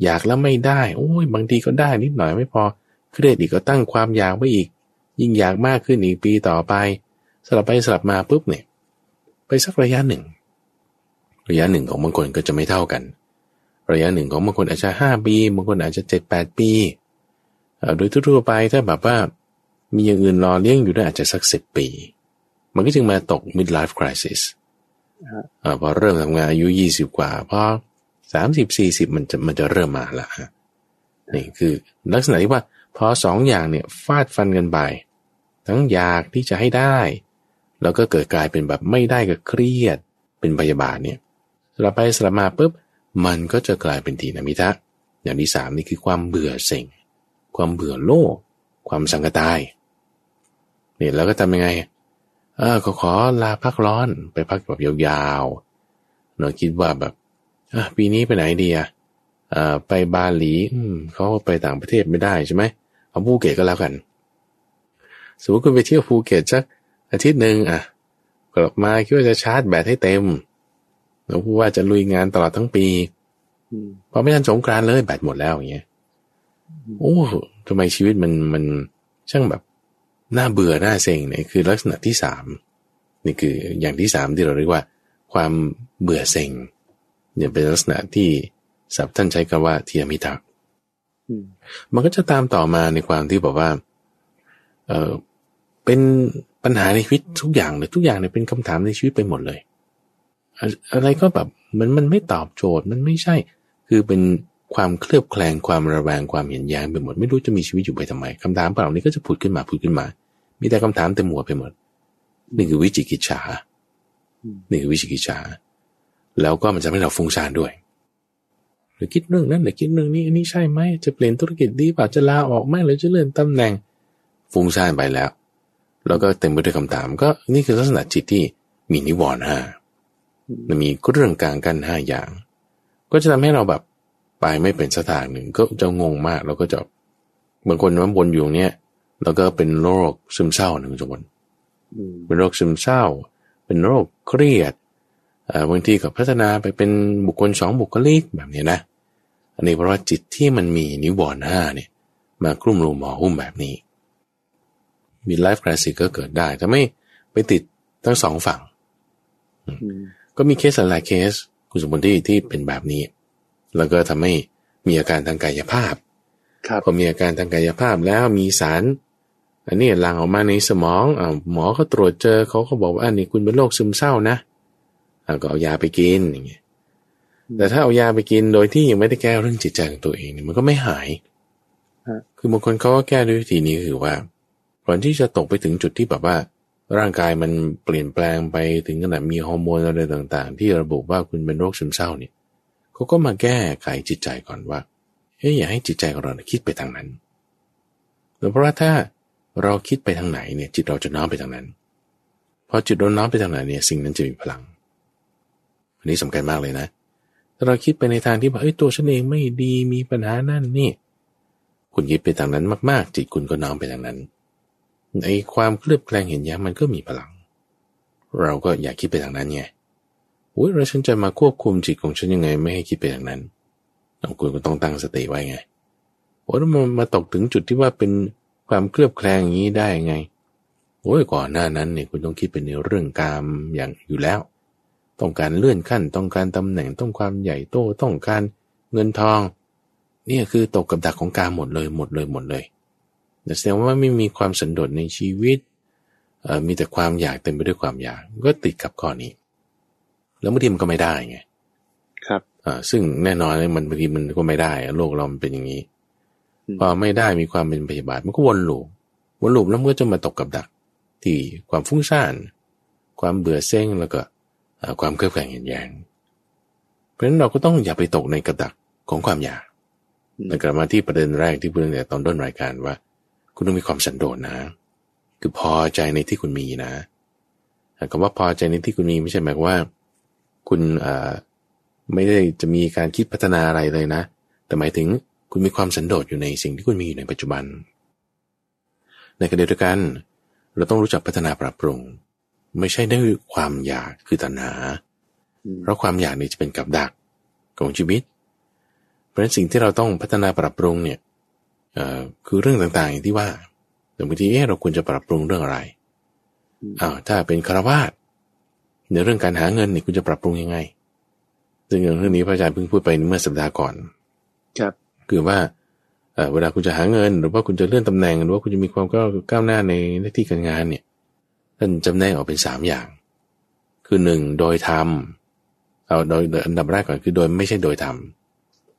อยากแล้วไม่ได้โอ้ยบางทีก็ได้นิดหน่อยไม่พอเครียดอีกก็ตั้งความอยากไว้อีก ยิ่งอยากมากขึ้นอีกปีต่อไป สลับไปสลับมาปุ๊บเนี่ย ไปสักระยะหนึ่ง ระยะหนึ่งของบางคนก็จะไม่เท่ากัน ระยะหนึ่งของบางคนอาจจะห้าปีบางคนอาจจะเจ็ดแปดปีโดยทั่วไปถ้าแบบว่า มีอย่างอื่นรอเลี้ยงอยู่ได้อาจจะสักสิบปี มันก็จึงมาตก midlife crisis พอเริ่มทำงานอายุยี่สิบกว่าพอสามสิบสี่สิบมันจะมันจะเริ่มมาละนี่คือลักษณะที่ว่าพอสองอย่างเนี่ยฟาดฟันกันไป ทั้งอยากที่จะให้ได้ แล้วก็เกิดกลายเป็นแบบไม่ได้ก็เครียด เป็นพยาบาทเนี่ยสลับไปสลับมาปุ๊บมันก็จะกลายเป็นทีนมิทะอย่างที่สามนี่คือความเบื่อเซ็งความเบื่อโลก ความสังกตายเนี่ยแล้วก็ทำยังไง เออก็ขอลาพักร้อนไปพักแบบยาวๆเราคิดว่าแบบอะปีนี้ไปไหนดีอะไปบาหลีเขาไปต่างประเทศไม่ได้ใช่ไหมเอาภูเก็ตก็แล้วกัน สมมติคุณไปเที่ยวภูเก็ตสักอาทิตย์หนึ่งอะกลับมาคิดว่าจะชาร์จแบตให้เต็มเราพูดว่าจะลุยงานตลอดทั้งปีพอไม่ทันสงกรานเลยแบตหมดแล้วอย่างเงี้ยโอ้ทำไมชีวิตมันมันช่างแบบ น่าเบื่อน่าเซ็งเนี่ยคือลักษณะที่สามนี่คืออย่างที่สามที่เราเรียกว่า ความเบื่อเซ็งเนี่ยเป็นลักษณะที่สับท่านใช้คำว่าเทียมิทักมันก็จะตามต่อมาในความที่บอกว่า เออเป็นปัญหาในชีวิตทุกอย่างเลยทุกอย่างเนี่ยเป็นคำถามในชีวิตไปหมดเลย อะไรก็แบบมันมันไม่ตอบโจทย์มันไม่ใช่ คือเป็น ความเคลือบแคลงความระแวงความเห็นแย้งไปหมด ไม่รู้จะมีชีวิตอยู่ไปทำไมคำถามเหล่านี้ก็จะผุดขึ้นมาผุดขึ้นมา มีแต่คำถามเต็มหัวไปหมดนี่คือวิจิกิจฉานี่คือวิจิกิจฉาแล้วก็มันจะให้เราฟุ้งซ่านด้วยหรือคิดเรื่องนั้นหรือคิดเรื่องนี้อันนี้ใช่ไหมจะเปลี่ยนธุรกิจดีป่ะจะลาออกไหมหรือจะเลื่อนตำแหน่งฟุ้งซ่านไปแล้ว แล้วก็เต็มไปด้วยคำถาม ก็นี่คือลักษณะจิตที่มีนิวรณ์ห้ามันมีเรื่องกลางกันห้าอย่าง ก็จะทำให้เราแบบ ไปไม่เป็นสถานหนึ่งก็จะงงมากแล้วก็จะบางคนมันวนอยู่เนี้ยแล้วก็เป็นโรคซึมเศร้าหนึ่งจวนเป็นโรคซึมเศร้า เป็นโรคเครียดบางทีก็พัฒนาไปเป็นบุคคลสองบุคลิกแบบนี้นะ อันนี้เพราะว่าจิตที่มันมีนิวรณ์ห้าเนี่ย มาคลุ่มรุมหมอหุ้มแบบนี้มีไลฟ์คราสิกก็เกิดได้ถ้าไม่ไปติดทั้งสองฝั่ง ก็มีเคสหลายเคส คุณสมบัติที่เป็นแบบนี้ แล้วก็ทำให้มีอาการทางกายภาพพอมีอาการทางกายภาพแล้วมีสาร อันนี้หลั่งออกมาในสมองอหมอเขาตรวจเจอเขาก็บอกว่าอันนี้คุณเป็นโรคซึมเศร้านะก็เอายาไปกินอย่างเงี้ยแต่ถ้าเอายาไปกินโดยที่ยังไม่ได้แก้เรื่องจิตใจของตัวเองเนี่ยมันก็ไม่หายคือบางคนเขาก็แก้ด้วยวิธีนี้คือว่าก่อนที่จะตกไปถึงจุดที่แบบว่า ร่างกายมันเปลี่ยนแปลงไปถึงขนาดมีฮอร์โมนอะไรต่างๆ ที่ระบุว่าคุณเป็นโรคซึมเศร้าเนี่ย เขาก็มาแก้ไขจิตใจก่อนว่าเฮ้ยอย่าให้จิตใจของเราคิดไปทางนั้นเพราะว่าถ้าเราคิดไปทางไหนเนี่ยจิตเราจะน้อมไปทางนั้น พอจิตเราน้อมไปทางไหนเนี่ยสิ่งนั้นจะมีพลัง อันนี้สำคัญมากเลยนะถ้าเราคิดไปในทางที่ว่าเอ้ยตัวฉันเองไม่ดีมีปัญหานั่นนี่ คุณคิดไปทางนั้นมากๆ จิตคุณก็น้อมไปทางนั้นไอ้ความเคลือบแคลงเห็นแย้งมันก็มีพลัง เราก็อยากคิดไปทางนั้นไง โอ้ยแล้วฉันจะมาควบคุมจิตของฉันยังไง ไม่ให้คิดไปทางนั้นคุณก็ต้องตั้งสติไว้ไงโอ้ยมันมาตกถึงจุดที่ว่าเป็นความเคลือบแคลงอย่างนี้ได้ไงโอ้ยก่อนหน้านั้นเนี่ยคุณต้องคิดเป็นในเรื่องกามอย่างอยู่แล้ว ต้องการเลื่อนขั้น ต้องการตำแหน่งต้องความใหญ่โตต้องการเงินทองนี่คือตกกับดักของการหมดเลยหมดเลยหมดเลยแต่แสดงว่าไม่มีความสันโดษในชีวิตมีแต่ความอยากเต็มไปด้วยความอยาก ก็ติดกับข้อนี้ แล้วบางทีมันก็ไม่ได้ไงครับอ่าซึ่งแน่นอนมันบางทีมันก็ไม่ได้โลกเรามันเป็นอย่างนี้พอไม่ได้มีความเป็นพยาบาทมันก็วนลูปวนลูปแล้วมันก็จะมาตกกับดัก ที่ความฟุ้งซ่าน ความเบื่อเซ็งแล้วก็ความเครือบแคลงเห็นแย้งเพราะฉะนั้นเราก็ต้องอย่าไปตกในกระดักของความอยากกลับมาที่ประเด็นแรกที่พูดตั้งแต่ตอนต้นรายการว่า คุณต้องมีความสันโดษนะ คือพอใจในที่คุณมีนะคำว่าพอใจในที่คุณมีไม่ใช่หมายว่า คุณไม่ได้จะมีการคิดพัฒนาอะไรเลยนะ แต่หมายถึงคุณมีความสันโดษอยู่ในสิ่งที่คุณมีอยู่ในปัจจุบัน ในขณะเดียวกัน เราต้องรู้จักพัฒนาปรับปรุง ไม่ใช่ด้วยความอยากคือตัณหา เพราะความอยากนี่จะเป็นกับดักของชีวิต เพราะฉะนั้นสิ่งที่เราต้องพัฒนาปรับปรุงเนี่ยคือเรื่องต่างๆอย่างที่ว่าแต่บางทีเอ๊ะเราควรจะปรับปรุงเรื่องอะไรอ้าวถ้าเป็นคารวาส ในเรื่องการหาเงินนี่คุณจะปรับปรุงยังไง ซึ่งเรื่องนี้พระอาจารย์เพิ่งพูดไปเมื่อสัปดาห์ก่อน ครับ คือว่าเวลาคุณจะหาเงิน หรือว่าคุณจะเลื่อนตำแหน่ง หรือว่าคุณจะมีความก้าวหน้าในหน้าที่การงานเนี่ยท่านจำแนกออกเป็นสามอย่าง คือหนึ่งโดยธรรมเอาโดยอันดับแรกก่อนคือโดยไม่ใช่โดยธรรม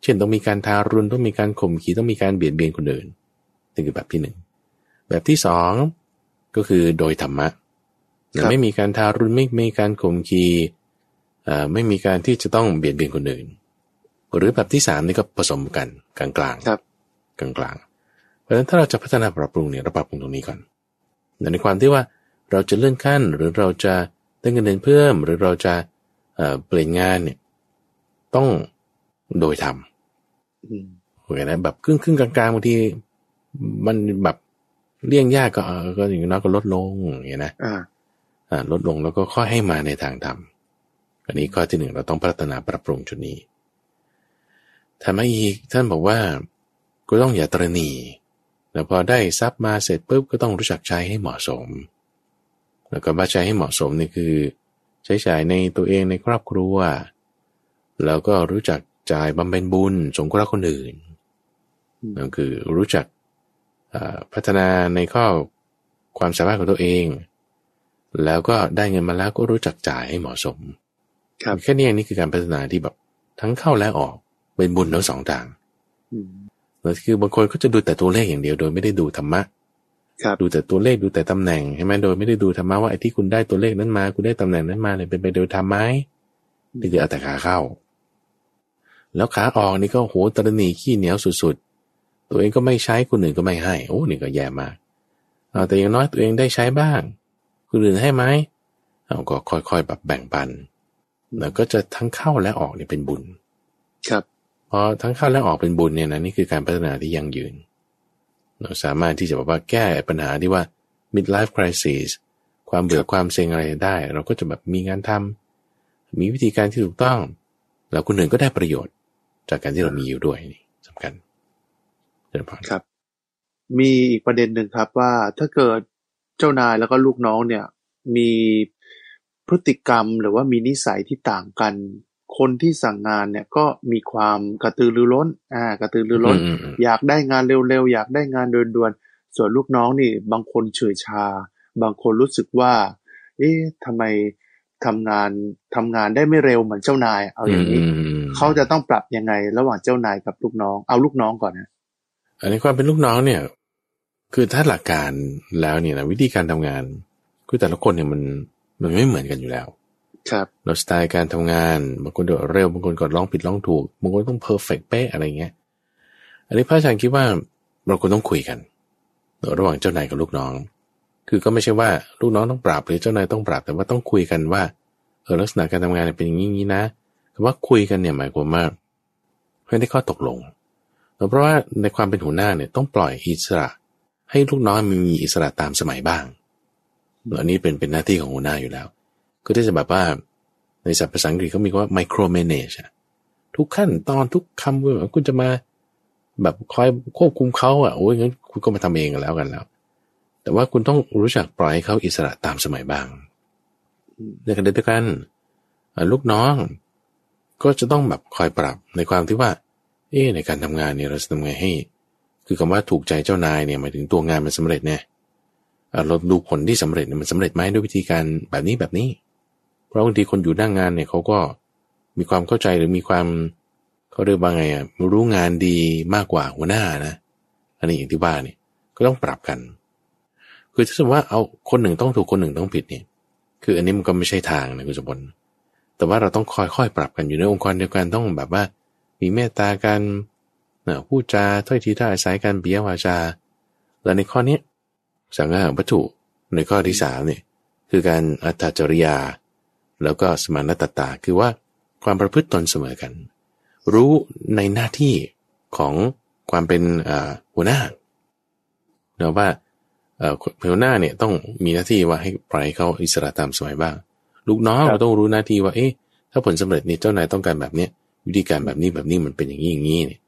เช่นต้องมีการทารุณต้องมีการข่มขีต้องมีการเบียดเบียนคนอื่นนี่คือแบบที่หนึ่งแบบที่สองก็คือโดยธรรมะ ไม่มีการทารุณไม่ไม่มีการข่มขีไม่มีการที่จะต้องเบียดเบียนคนอื่น หรือแบบที่สามนี่ก็ผสมกันกลางกลางกลางกลางเพราะฉะนั้นถ้าเราจะพัฒนาปรับปรุงเนี่ยเราปรับปรุงตรงนี้ก่อนในความที่ว่าเราจะเลื่อนขั้นหรือเราจะได้เงินเดือนเพิ่ม หรือเราจะเปลี่ยนงานเนี่ยต้องโดยทำโอเคนะแบบครึ่งครึ่งกลางๆบางทีมันแบบเลี่ยงยากก็ก็อย่างน้อยก็ลดลงอย่างนี้นะอ่า ลดลงแล้วก็ค่อยให้มาในทางธรรมอันนี้ข้อที่หนึ่งเราต้องพัฒนาปรับปรุงจุดนี้ทำไมอีกท่านบอกว่าก็ต้องอย่าตรณีแต่พอได้ทรัพย์มาเสร็จปุ๊บก็ต้องรู้จักใช้ให้เหมาะสม แล้วก็บัใช้ให้เหมาะสมนี่คือ ใช้จ่ายในตัวเองในครอบครัว แล้วก็รู้จักจ่ายบำเพ็ญบุญสงเคราะห์คนอื่นนั่นคือรู้จักพัฒนาในข้อความสามารถของตัวเอง แล้วก็ได้เงินมาแล้วก็รู้จักจ่ายให้เหมาะสม ครับแค่นี้นี่คือการพัฒนาที่แบบทั้งเข้าและออกเป็นบุญทั้งสองทางอืมแล้วคือบางคนก็จะดูแต่ตัวเลขอย่างเดียวโดยไม่ได้ดูธรรมะครับดูแต่ตัวเลขดูแต่ตำแหน่งใช่ไหมโดยไม่ได้ดูธรรมะว่าไอ้ที่คุณได้ตัวเลขนั้นมา คุณได้ตำแหน่งนั้นมาเนี่ยเป็นไปโดยธรรมไหมนี่คือเอาแต่ขาเข้า แล้วขาออกนี่ก็โหตระหนี่ขี้เหนียวสุดๆ ตัวเองก็ไม่ใช้คนอื่นก็ไม่ให้ โอ้นี่ก็แย่มากเอาแต่อย่างน้อยตัวเองได้ใช้บ้าง คนอื่นให้ไหมเอาก็ค่อยๆแบบแบ่งปันแล้วก็จะทั้งเข้าและออกเนี่ยเป็นบุญ ครับพอทั้งเข้าและออกเป็นบุญเนี่ยนะนี่คือการพัฒนาที่ยั่งยืน เราสามารถที่จะแบบว่าแก้ปัญหาที่ว่า midlife crisis ความเบื่อความเซ็งอะไรได้ เราก็จะแบบมีงานทำมีวิธีการที่ถูกต้อง แล้วคนอื่นก็ได้ประโยชน์ จากการที่เรามีอยู่ด้วยนี่สำคัญเจริญพรครับ มีอีกประเด็นหนึ่งครับว่าถ้าเกิด เจ้านายแล้วก็ลูกน้องเนี่ย มีพฤติกรรมหรือว่ามีนิสัยที่ต่างกัน คนที่สั่งงานเนี่ยก็มีความกระตือรือร้น อ่า กระตือรือร้นอืมอืมอยากได้งานเร็วๆ อยากได้งานด่วนๆ ส่วนลูกน้องนี่ บางคนเฉื่อยชา บางคนรู้สึกว่า เอ๊ะทำไมทำงานทำงานได้ไม่เร็วเหมือนเจ้านาย เอาอย่างนี้มเขาจะต้องปรับยังไง ระหว่างเจ้านายกับลูกน้อง เอาลูกน้องก่อนนะ อันนี้ความเป็นลูกน้องเนี่ย คือถ้าหลักการแล้วเนี่ยนะวิธีการทำงาน คือแต่ละคนเนี่ยมันมันไม่เหมือนกันอยู่แล้ว ครับเราสไตล์การทำงานบางคนเดือเร็วบางคนก็ร้องผิดร้องถูกบางคนต้องเพอร์เฟกเป๊ะอะไรเงี้ย อันนี้พระอาจารย์คิดว่าเราควรต้องคุยกันระหว่างเจ้านายกับลูกน้อง คือก็ไม่ใช่ว่าลูกน้องต้องปรับหรือเจ้านายต้องปรับแต่ว่าต้องคุยกันว่าเออลักษณะการทำงานเนี่ยเป็นอย่างนี้นะคำว่าคุยกันเนี่ยหมายความว่าเพื่อได้ข้อตกลงเพราะว่าในความเป็นหัวหน้าเนี่ยต้องปล่อยอิสระ ให้ลูกน้องมันมีอิสระตามสมัยบ้างอันนี้เป็นเป็นหน้าที่ของหัวหน้าอยู่แล้วคือที่จะแบบว่าในศัพท์ภาษาอังกฤษเขามีว่า micro manage ทุกขั้นตอนทุกคำว่าคุณจะมา แบบคอยควบคุมเขาอะโอ้ยงั้นคุณก็มาทำเองกันแล้วกันแล้ว แต่ว่าคุณต้องรู้จักปล่อยให้เขาอิสระตามสมัยบ้างในขณะเดียวกันลูกน้อง ก็จะต้องแบบคอยปรับในความที่ว่า เอ๊ในการทำงานเนี่ยเราจะทำไงให้ คือคำว่าถูกใจเจ้านายเนี่ยหมายถึงตัวงานมันสำเร็จเนี่ยเราดูผลที่สำเร็จเนี่ยมันสำเร็จไหมด้วยวิธีการแบบนี้แบบนี้ เพราะบางทีคนอยู่หน้างงานเนี่ยเขาก็มีความเข้าใจหรือมีความเขาเรียกว่าไงอะรู้งานดีมากกว่าหัวหน้านะ อันนี้อย่างที่ว่าเนี่ยก็ต้องปรับกัน คือถ้าสมมติว่าเอาคนหนึ่งต้องถูกคนหนึ่งต้องผิดเนี่ย คืออันนี้มันก็ไม่ใช่ทางนะคุณสมบัติแต่ว่าเราต้องค่อยๆปรับกันอยู่ในองค์กรเดียวกันต้องแบบว่า มีเมตตากัน นะพูดจาถ้อยทีถ้อยอาศัยกันปิยวาจา และในข้อเนี้ยสังฆาวัตถุในข้อที่สามเนี่ยคือการอัตตจริยา แล้วก็สมานตตาคือว่าความประพฤติตนเสมอกัน รู้ในหน้าที่ของความเป็นอ่าหัวหน้าเนาะว่าเอ่อหัวหน้าเนี่ยต้องมีหน้าที่ว่าให้ปล่อยให้เขาอิสระตามสมัยบ้าง ลูกน้องครับเราต้องรู้หน้าที่ว่าเอ๊ะถ้าผลสำเร็จเนี่ยเจ้านายต้องการแบบเนี้ยวิธีการแบบนี้แบบนี้มันเป็นอย่างนี้อย่างนี้เนี่ยครับ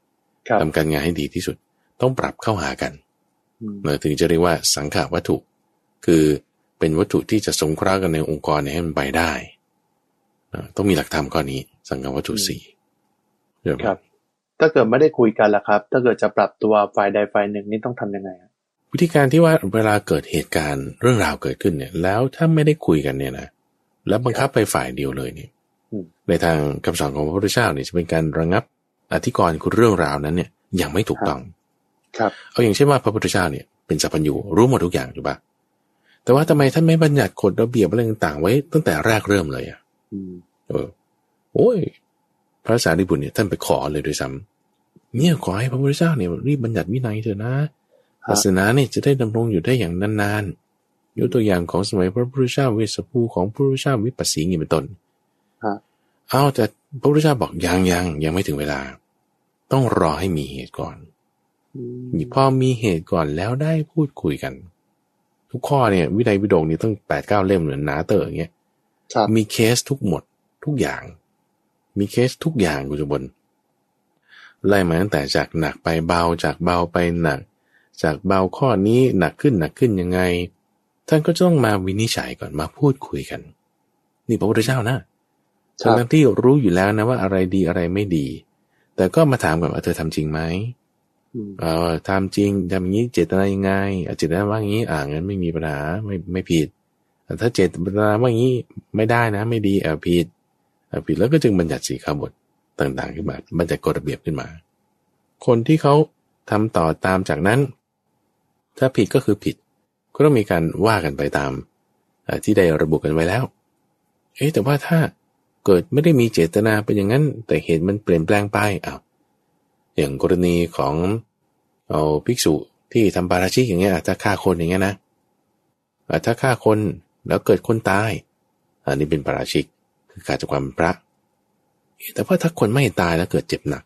ทำการงานให้ดีที่สุด ต้องปรับเข้าหากันอืมเราถึงจะเรียกว่าสังขาวัตถุ คือเป็นวัตถุที่จะสงเคราะห์กันในองค์กรเนี่ยให้มันไปได้นะต้องมีหลักธรรมข้อนี้ สังขาวัตถุสี่เรื่องครับ ถ้าเกิดไม่ได้คุยกันล่ะครับ ถ้าเกิดจะปรับตัวฝ่ายใดฝ่ายหนึ่งนี่ต้องทำยังไงอะวิธีการที่ว่าเวลาเกิดเหตุการณ์เรื่องราวเกิดขึ้นเนี่ย แล้วถ้าไม่ได้คุยกันเนี่ยนะแล้วบังคับไปฝ่ายเดียวเลยเนี่ยอืมในทางคำสอนของพระพุทธเจ้าเนี่ยจะเป็นการระงับ อธิกรณ์คือเรื่องราวนั้นเนี่ยอย่างไม่ถูกต้อง ครับเอาอย่างเช่นว่าพระพุทธเจ้าเนี่ยเป็นสัพพัญญูรู้หมดทุกอย่างถูกปะแต่ว่าทำไมท่านไม่บัญญัติกฎระเบียบอะไรต่างๆไว้ ตั้งแต่แรกเริ่มเลยอะอืมเออโอ้ยพระสารีบุตรเนี่ยท่านไปขอเลยด้วยซ้ำเนี่ยขอให้พระพุทธเจ้าเนี่ยรีบบัญญัติวินัยเถอะนะศาสนาเนี่ยจะได้ดำรงอยู่ได้อย่างนานๆยกตัวอย่างของสมัยพระพุทธเจ้าเวสสภูของพระพุทธเจ้าวิปัสสีนี่เป็นต้นฮะ เอาแต่พระพุทธเจ้าบอกยังยังยังไม่ถึงเวลา ต้องรอให้มีเหตุก่อนอืมมีพอมีเหตุก่อนแล้วได้พูดคุยกัน ทุกข้อเนี่ย วินัยวิโดกนี่ต้องแปดเก้าเล่มเหมือนนาเตอร์อย่างเงี้ยครับมีเคสทุกหมดทุกอย่าง มีเคสทุกอย่างคุณจุบนไล่มาตั้งแต่จากหนักไปเบาจากเบาไปหนัก จากเบาข้อนี้หนักขึ้นหนักขึ้นยังไง ท่านก็จะต้องมาวินิจฉัยก่อนมาพูดคุยกัน นี่พระพุทธเจ้านะครับ ทั้งๆที่รู้อยู่แล้วนะว่าอะไรดีอะไรไม่ดี แต่ก็มาถามก่อนว่าเธอทำจริงไหมอืมเอ่อทำจริงทำอย่างนี้เจตนายังไงอะเจตนาว่าอย่างนี้อ่างั้นไม่มีปัญหาไม่ไม่ผิดแต่ถ้าเจตนาว่าอย่างนี้ไม่ได้นะ ไม่ดีเออผิดเออผิดแล้วก็จึงบัญญัติสีขาบทต่างๆขึ้นมาบัญญัติกฎระเบียบขึ้นมา คนที่เขาทำต่อตามจากนั้น ถ้าผิดก็คือผิด ก็ต้องมีการว่ากันไปตามที่ได้ระบุกันไว้แล้ว เอ๊แต่ว่าถ้า เกิดไม่ได้มีเจตนาเป็นอย่างนั้น แต่เหตุมันเปลี่ยนแปลงไปอ้าวอย่างกรณีของเอาภิกษุที่ทำปาราชิกอย่างเงี้ยถ้าฆ่าคนอย่างเงี้ยนะถ้าฆ่าคนแล้วเกิดคนตาย อันนี้เป็นปาราชิกคือขาดจากความเป็นพระ แต่ว่าถ้าคนไม่ตายแล้วเกิดเจ็บหนัก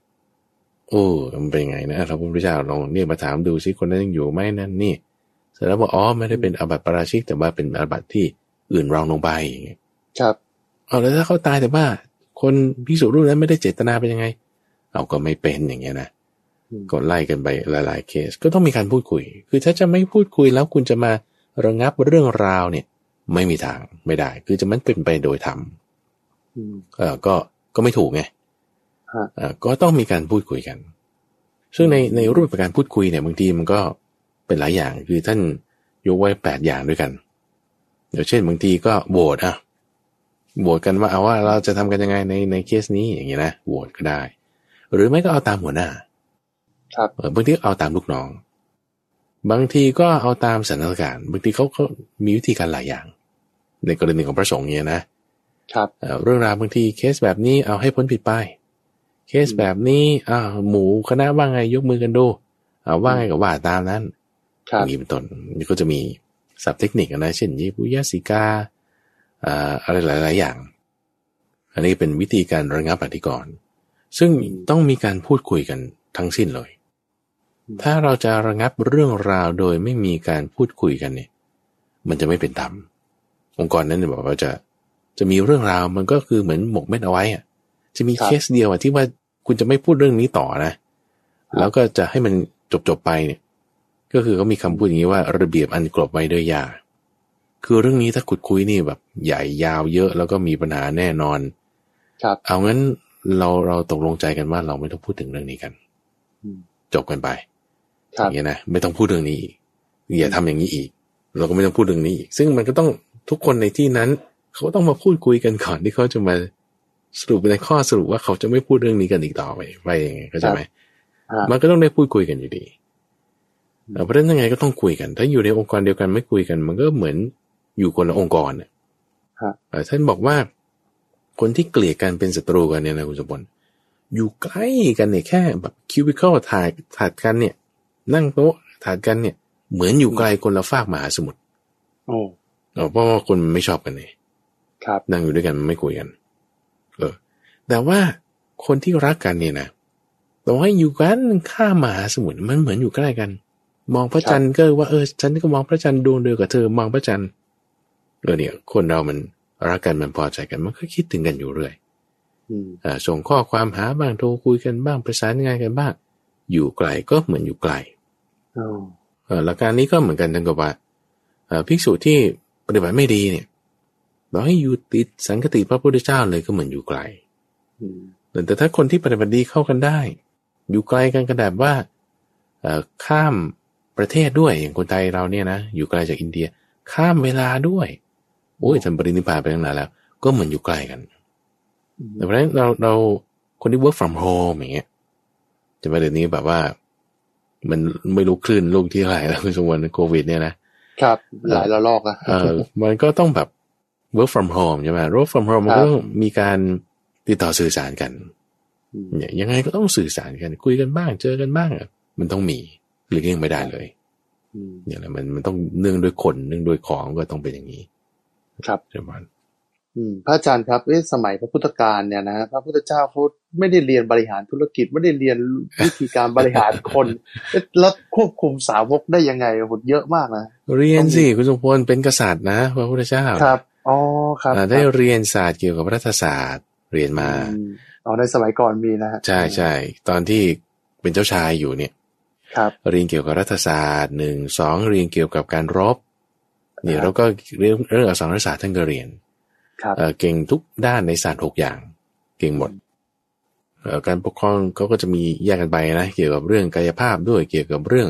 โอ้มันเป็นไงนะพระพุทธเจ้าลองเรียกมาถามดูซิคนนั้นยังอยู่ไหมนั่นนี่เสร็จแล้วบอกอ๋อไม่ได้เป็นอาบัติปาราชิกแต่ว่าเป็นอาบัติที่อื่นรองลงไปอย่างเงี้ยครับ เอาแล้วถ้าเขาตายแต่ว่า คนพิสูจน์รูปนั้นไม่ได้เจตนาเป็นยังไง เอาก็ไม่เป็นอย่างเงี้ยนะก็ไล่กันไปหลาย ๆ เคส ก็ต้องมีการพูดคุย คือถ้าจะไม่พูดคุยแล้วคุณจะมาระงับเรื่องราวเนี่ย ไม่มีทางไม่ได้ คือจะมันเป็นไปโดยธรรมเออก็ก็ไม่ถูกไงอ่าก็ต้องมีการพูดคุยกัน ซึ่งในในรูปการพูดคุยเนี่ยบางทีมันก็เป็นหลายอย่าง คือท่านยกไว้แปดอย่างด้วยกันเดี๋ยวเช่นบางทีก็โหวตอะ โหวตกันว่าเอาว่าเราจะทำกันยังไงในในเคสนี้อย่างเงี้ยนะโหวตก็ได้ หรือไม่ก็เอาตามหัวหน้า ครับบางทีเอาตามลูกน้อง บางทีก็เอาตามสถานการณ์บางทีเขาเขามีวิธีการหลายอย่าง ในกรณีของพระสงฆ์เนี่ยนะครับเรื่องราวบางทีเคสแบบนี้เอาให้พ้นผิดไป เคสแบบนี้อ่าหมูคณะว่าไงยกมือกันดูเอาว่าไงกับว่าตามนั้นอย่างนี้เป็นต้นนี่ก็จะมีศัพท์เทคนิคนะเช่นยิปุยสิกา อ่าอะไรหลาย ๆ อย่าง อันนี้เป็นวิธีการระงับอธิกรณ์ซึ่งต้องมีการพูดคุยกันทั้งสิ้นเลย ถ้าเราจะระงับเรื่องราวโดยไม่มีการพูดคุยกันเนี่ย มันจะไม่เป็นธรรม องค์กรนั้นเนี่ยบอกว่าจะจะมีเรื่องราวมันก็คือเหมือนหมกเม็ดเอาไว้อะจะมีเคสเดียวอะที่ว่าคุณจะไม่พูดเรื่องนี้ต่อนะ แล้วก็จะให้มันจบจบไปเนี่ย ก็คือเขามีคำพูดอย่างนี้ว่าระเบียบอันกลบไว้ด้วยยา คือเรื่องนี้ถ้าขุดคุยนี่แบบใหญ่ยาวเยอะแล้วก็มีปัญหาแน่นอน ครับ เอางั้นเราเราตกลงใจกันว่าเราไม่ต้องพูดถึงเรื่องนี้กันจบกันไปอย่างเงี้ยนะไม่ต้องพูดเรื่องนี้อย่าทำอย่างนี้อีก เราก็ไม่ต้องพูดเรื่องนี้อีก ซึ่งมันก็ต้องทุกคนในที่นั้น เขาต้องมาพูดคุยกันก่อนที่เขาจะมาสรุปในข้อสรุปว่าเขาจะไม่พูดเรื่องนี้กันอีกต่อไปไปยังไงเข้าใจไหมมันก็ต้องได้พูดคุยกันอยู่ดีเพราะฉะนั้นยังไงก็ต้องคุยกัน ถ้าอยู่ในองค์กรเดียวกันไม่คุยกัน มันก็เหมือน อยู่คนละองค์กรเนี่ยท่านบอกว่าคนที่เกลียดกันเป็นศัตรูกันเนี่ยนะคุณสมบัติอยู่ใกล้กันเนี่ยแค่แบบคิวบิคอลถ่ายถัดกันเนี่ย นั่งโต๊ะถาดกันเนี่ย เหมือนอยู่ไกลคนละฝากมหาสมุทรโอ้เพราะว่าคนไม่ชอบกันเลยครับนั่งอยู่ด้วยกันไม่คุยกันเออ แต่ว่าคนที่รักกันเนี่ยนะต่อให้อยู่กันข้ามหาสมุทรมันเหมือนอยู่ใกล้กัน มองพระจันทร์ก็ว่าเออฉันก็มองพระจันทร์ดวงเดียวกับเธอ มองพระจันทร์ เออเนี่ยคนเรามันรักกันมันพอใจกันมันก็คิดถึงกันอยู่เรื่อยอ่าส่งข้อความหาบ้างโทรคุยกันบ้างประสานงานกันบ้าง อยู่ไกลก็เหมือนอยู่ไกลหลักการนี้ก็เหมือนกันทั้งกับว่าภิกษุที่ปฏิบัติไม่ดีเนี่ยเราให้อยู่ติดสังคติพระพุทธเจ้าเลยก็เหมือนอยู่ไกลแต่ถ้าคนที่ปฏิบัติดีเข้ากันได้ อยู่ไกลกันกระดับว่าข้ามประเทศด้วยอย่างคนไทยเราเนี่ยนะอยู่ไกลจากอินเดีย ข้ามเวลาด้วย โอ้ยทำปรินิพพานไปตั้งนานแล้ว ก็เหมือนอยู่ใกล้กันแต่เพราะฉะนั้นเราเราคนที่ work from home อย่างเงี้ยจะมาเดี๋ยวนี้แบบว่า มันไม่รู้คลื่นลูกที่เท่าไหร่แล้วคุณสมบัติโควิด เนี่ยนะครับ หลายระลอกอะเออมันก็ต้องแบบ work from home ใช่ไหม work from home มันก็ต้องมีการติดต่อสื่อสารกันเนี่ยยังไงก็ต้องสื่อสารกัน คุยกันบ้างเจอกันบ้างมันต้องมีหรือเลี่ยงไม่ได้เลยเนี่ยแหละมันมันต้องเนื่องด้วยคนเนื่องด้วยของก็ต้องเป็นอย่างนี้ ครับใช่ไหมพระอาจารย์ครับสมัยพระพุทธการเนี่ยนะพระพุทธเจ้าเขาไม่ได้เรียนบริหารธุรกิจ ไม่ได้เรียนวิธีการบริหารคนแล้วควบคุมสาวกได้ยังไงหดเยอะมากนะเรียนสิคุณสมพลเป็นกษัตริย์นะพระพุทธเจ้าครับอ๋อครับได้เรียนศาสตร์เกี่ยวกับรัฐศาสตร์เรียนมาอ๋อในสมัยก่อนมีนะใช่ใช่ตอนที่เป็นเจ้าชายอยู่เนี่ย ครับ เรียนเกี่ยวกับรัฐศาสตร์หนึ่งสองเรียนเกี่ยวกับการรบ เนี่ยแล้วก็เรื่องเรื่องอักษรศาสตร์ท่านก็เรียนเก่งทุกด้านในศาสตร์หกอย่าง เก่งหมดการปกครองเขาก็จะมีแยกกันไปนะ เกี่ยวกับเรื่องกายภาพด้วยเกี่ยวกับเรื่อง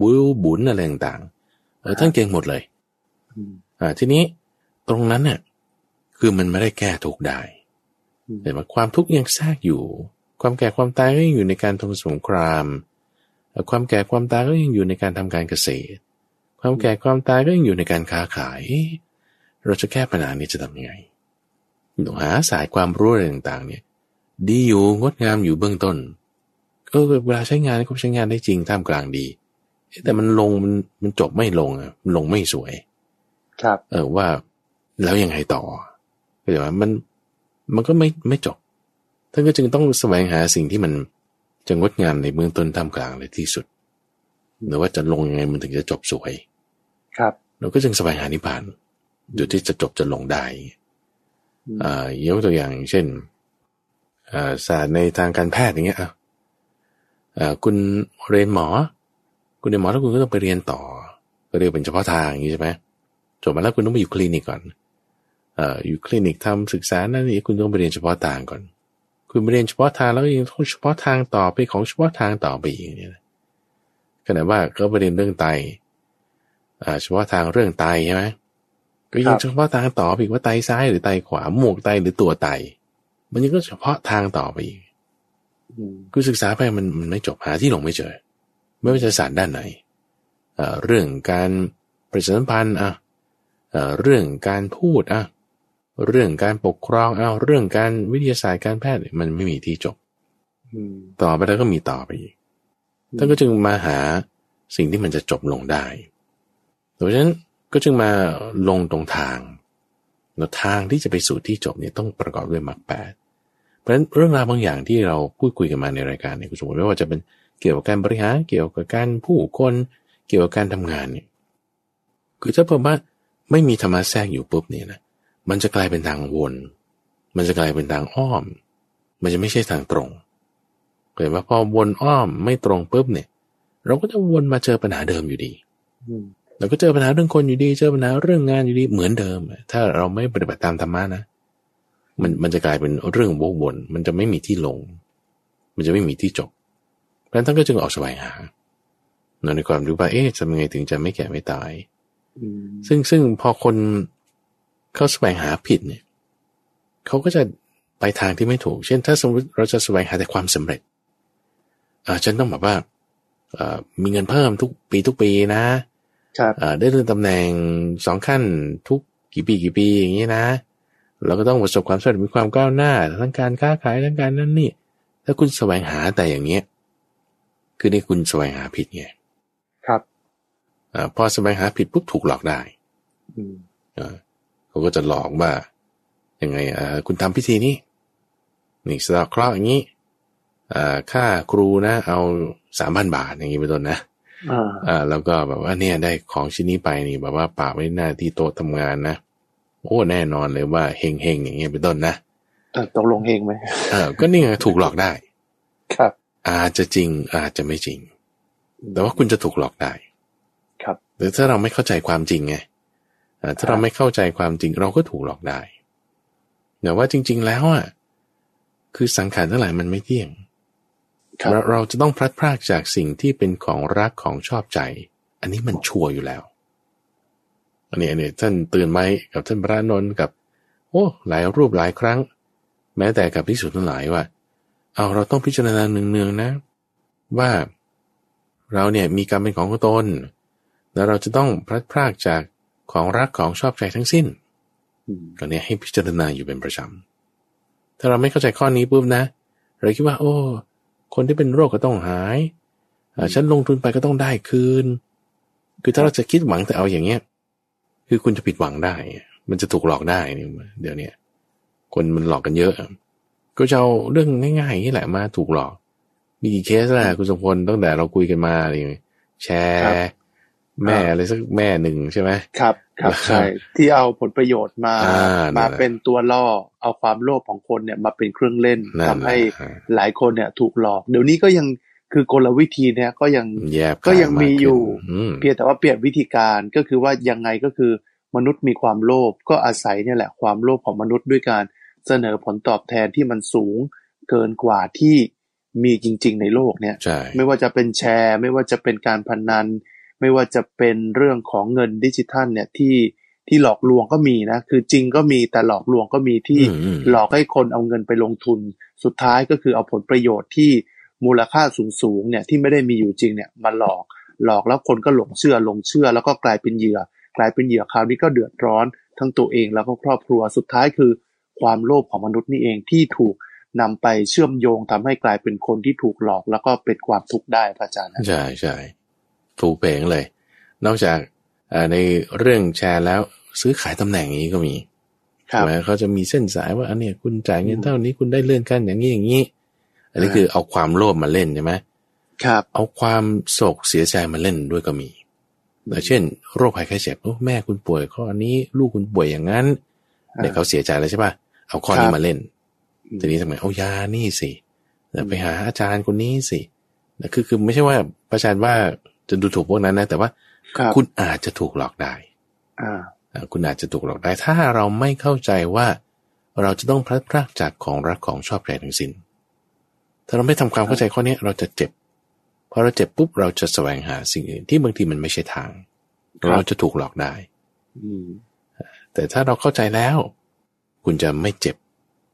บุญบุญอะไรต่างๆท่านเก่งหมดเลยอ่าทีนี้ตรงนั้นเนี่ยคือมันไม่ได้แก้ทุกได้แต่ว่าความทุกข์ยังแทรกอยู่ ความแก่ความตายก็ยังอยู่ในการทำสงคราม ความแก่ความตายก็ยังอยู่ในการทำการเกษตร ความแก่ความตายก็ยังอยู่ในการค้าขาย เราจะแก้ปัญหานี้จะทำยังไงหาสายความรู้อะไรต่างๆ เนี่ย ดีอยู่งดงามอยู่เบื้องต้นเออเวลาใช้งานก็ใช้งานได้จริงท่ามกลางดี แต่มันลงมันมันจบไม่ลงอะมันลงไม่สวย ครับ เออว่าแล้วยังไงต่อก็แต่ว่ามันมันก็ไม่ไม่จบท่านก็จึงต้องแสวงหาสิ่งที่มันจะงดงามในเบื้องต้นท่ามกลางเลยที่สุด หรือว่าจะลงยังไงมันถึงจะจบสวย ครับเราก็จึงแสวงหานิพพานจุดที่จะจบจะลงได้อ่ายกตัวอย่างเช่นอ่าศาสตร์ในทางการแพทย์อย่างเงี้ยอ่าคุณเรียนหมอ คุณเรียนหมอแล้วคุณก็ต้องไปเรียนต่อ ก็เรียกเป็นเฉพาะทางอย่างนี้ใช่ไหมจบมาแล้วคุณต้องไปอยู่คลินิกก่อนเอ่ออยู่คลินิกทำศึกษานั่นนี่คุณต้องไปเรียนเฉพาะทางก่อน คุณไปเรียนเฉพาะทางแล้วก็ยังต้องเฉพาะทางต่อไปของเฉพาะทางต่อไปอีกเนี่ยขณะว่าก็ไปเรียนเรื่องไตอ่า เฉพาะทางเรื่องไตใช่ไหมก็ยังเฉพาะทางต่อไปอีกว่าไตซ้ายหรือไตขวาหมวกไตหรือตัวไต มันยังก็เฉพาะทางต่อไปอีกคือศึกษาไปมันมันไม่จบหาที่ลงไม่เจอ ไม่ว่าจะศาสตร์ด้านไหนเอ่อเรื่องการประชาสัมพันธ์อะเอ่อเรื่องการพูดอะเรื่องการปกครองเอาเรื่องการวิทยาศาสตร์การแพทย์มันไม่มีที่จบต่อไปแล้วก็มีต่อไปอีกท่านก็จึงมาหาสิ่งที่มันจะจบลงได้ ดังนั้นก็จึงมาลงตรงทางแล้วทางที่จะไปสู่ที่จบเนี่ยต้องประกอบด้วยมรรคแปดเพราะฉะนั้นเรื่องราวบางอย่างที่เราพูดคุยกันมาในรายการเนี่ยคุณสมมติไม่ว่าจะเป็นเกี่ยวกับการบริหารเกี่ยวกับการผู้คนเกี่ยวกับการทำงานเนี่ยคือถ้าผมว่าไม่มีธรรมะแทรกอยู่ปุ๊บเนี่ยนะมันจะกลายเป็นทางวน มันจะกลายเป็นทางอ้อม มันจะไม่ใช่ทางตรงเกิดว่าพอวนอ้อมไม่ตรงปุ๊บเนี่ย เราก็จะวนมาเจอปัญหาเดิมอยู่ดี เราก็เจอปัญหาเรื่องคนอยู่ดี เจอปัญหาเรื่องงานอยู่ดีเหมือนเดิม ถ้าเราไม่ปฏิบัติตามธรรมะนะ มันมันจะกลายเป็นเรื่องวกวน มันจะไม่มีที่ลง มันจะไม่มีที่จบเพราะนั้นท่านก็จึงออกสวายหาในความรู้ว่าเอ๊ะจะยังไงถึงจะไม่แก่ไม่ตายซึ่งซึ่งพอคนเขาแสวงหาผิดเนี่ยเขาก็จะไปทางที่ไม่ถูก เช่น ถ้าสมมติเราจะแสวงหาแต่ความสำเร็จอ่าฉันต้องแบบว่าอ่ามีเงินเพิ่มทุกปีทุกปีนะครับอ่า ได้เลื่อนตำแหน่งสองขั้นทุกกี่ปีกี่ปีอย่างนี้นะ เราก็ต้องประสบความสำเร็จมีความก้าวหน้าทั้งการค้าขายทั้งการนั่นนี่ ถ้าคุณแสวงหาแต่อย่างเนี้ยคือนี่คุณแสวงหาผิดไงครับอ่าพอแสวงหาผิดปุ๊บถูกหลอกได้อืมอ่าเขาก็จะหลอกว่ายังไงอ่าคุณทำพิธีนี้นี่สตาร์เคราะห์อย่างนี้อ่าค่าครูนะ เอาสามพันบาทอย่างนี้เป็นต้นนะ อ่า แล้วก็แบบว่าเนี่ยได้ของชิ้นนี้ไปนี่แบบว่าปากไว้หน้าที่โต๊ะทำงานนะโอ้แน่นอนเลยว่าเฮงเฮงอย่างเงี้ยเป็นต้นนะตกลงเฮงไหมเออก็นี่ไงถูกหลอกได้ ครับ อาจจะจริง อาจจะไม่จริง แต่ว่าคุณจะถูกหลอกได้ ครับหรือถ้าเราไม่เข้าใจความจริงไงถ้าเราไม่เข้าใจความจริง เราก็ถูกหลอกได้แต่ว่าจริง ๆ แล้วอะคือสังขารทั้งหลายมันไม่เที่ยง เราเราจะต้องพลัดพรากจากสิ่งที่เป็นของรักของชอบใจ อันนี้มันชัวร์อยู่แล้ว อันนี้อันนี้ท่านเตือนไว้กับท่านพระนนท์กับ โอ้หลายรูปหลายครั้ง แม้แต่กับพิสุทธิ์ทั้งหลายว่า เอาเราต้องพิจารณาเนืองๆนะ ว่าเราเนี่ยมีกรรมเป็นของตน แล้วเราจะต้องพลัดพรากจากของรักของชอบใจทั้งสิ้นก็เนี่ยให้พิจารณาอยู่เป็นประจำถ้าเราไม่เข้าใจข้อนี้ปุ๊บนะเราคิดว่า โอ้ คนที่เป็นโรคก็ต้องหายฉันลงทุนไปก็ต้องได้คืน คือถ้าเราจะคิดหวังแต่เอาอย่างเงี้ย คือคุณจะผิดหวังได้ มันจะถูกหลอกได้เดี๋ยวนี้คนมันหลอกกันเยอะ ก็จะเอาเรื่องง่ายๆนี่แหละมาถูกหลอก มีกี่เคสแหละคุณสมพลตั้งแต่เราคุยกันมาอะไรอย่างแชร์ แม่อะไรสักแม่หนึ่งใช่ไหมครับ ครับใช่ที่เอาผลประโยชน์มามาเป็นตัวล่อเอาความโลภของคนเนี่ยมาเป็นเครื่องเล่นทำให้หลายคนเนี่ยถูกหลอก เดี๋ยวนี้ก็ยังคือกลวิธีเนี่ยก็ยังก็ยังมีอยู่ เพียงแต่ว่าเปลี่ยนวิธีการก็คือว่ายังไงก็คือมนุษย์มีความโลภก็อาศัยเนี่ยแหละความโลภของมนุษย์ด้วยการเสนอผลตอบแทนที่มันสูงเกินกว่าที่มีจริง ๆ ในโลกเนี่ยไม่ว่าจะเป็นแชร์ ไม่ว่าจะเป็นการพนนัน ไม่ว่าจะเป็นเรื่องของเงินดิจิทัลเนี่ยที่ที่หลอกลวงก็มีนะ คือจริงก็มีแต่หลอกลวงก็มีที่อืมอืมหลอกให้คนเอาเงินไปลงทุน สุดท้ายก็คือเอาผลประโยชน์ที่มูลค่าสูงๆเนี่ยที่ไม่ได้มีอยู่จริงเนี่ยมาหลอกหลอกแล้วคนก็หลงเชื่อหลงเชื่อ แล้วก็กลายเป็นเหยื่อ กลายเป็นเหยื่อคราวนี้ก็เดือดร้อนทั้งตัวเองแล้วก็ครอบครัวสุดท้ายคือ ความโลภของมนุษย์นี่เองที่ถูกนำไปเชื่อมโยงทำให้กลายเป็นคนที่ถูกหลอก แล้วก็เป็นความทุกข์ได้พระอาจารย์นะใช่ใช่ ถูกเพลงเลย นอกจากเอ่อในเรื่องแชร์แล้วซื้อขายตำแหน่งอย่างนี้ก็มีครับใช่ไหมเขาจะมีเส้นสายว่าอันเนี้ยคุณจ่ายเงินเท่านี้คุณได้เลื่อนขั้นอย่างนี้อย่างนี้ อันนี้อ่าคือเอาความโลภมาเล่นใช่ไหมครับ เอาความโศกเสียใจมาเล่นด้วยก็มีแต่เช่น โรคภัยไข้เจ็บโอ้แม่คุณป่วยข้อนี้ลูกคุณป่วยอย่างนั้นเด็กเขาเสียใจแล้วใช่ป่ะเอาข้อนี้มาเล่นทีนี้ทำไมเอายานี่สิแล้วไปหาอาจารย์คนนี้สินะคือคือไม่ใช่ว่าประชาชนว่า จะดูถูกพวกนั้นนะ แต่ว่าครับคุณอาจจะถูกหลอกได้อ่าอ่าคุณอาจจะถูกหลอกได้ ถ้าเราไม่เข้าใจว่า เราจะต้องพลัดพรากจากของรักของชอบใจทั้งสิ้น ถ้าเราไม่ทำความเข้าใจข้อนี้เราจะเจ็บพอเราเจ็บปุ๊บเราจะแสวงหาสิ่งอื่นที่บางทีมันไม่ใช่ทางครับเราจะถูกหลอกได้อืมแต่ถ้าเราเข้าใจแล้ว คุณจะไม่เจ็บ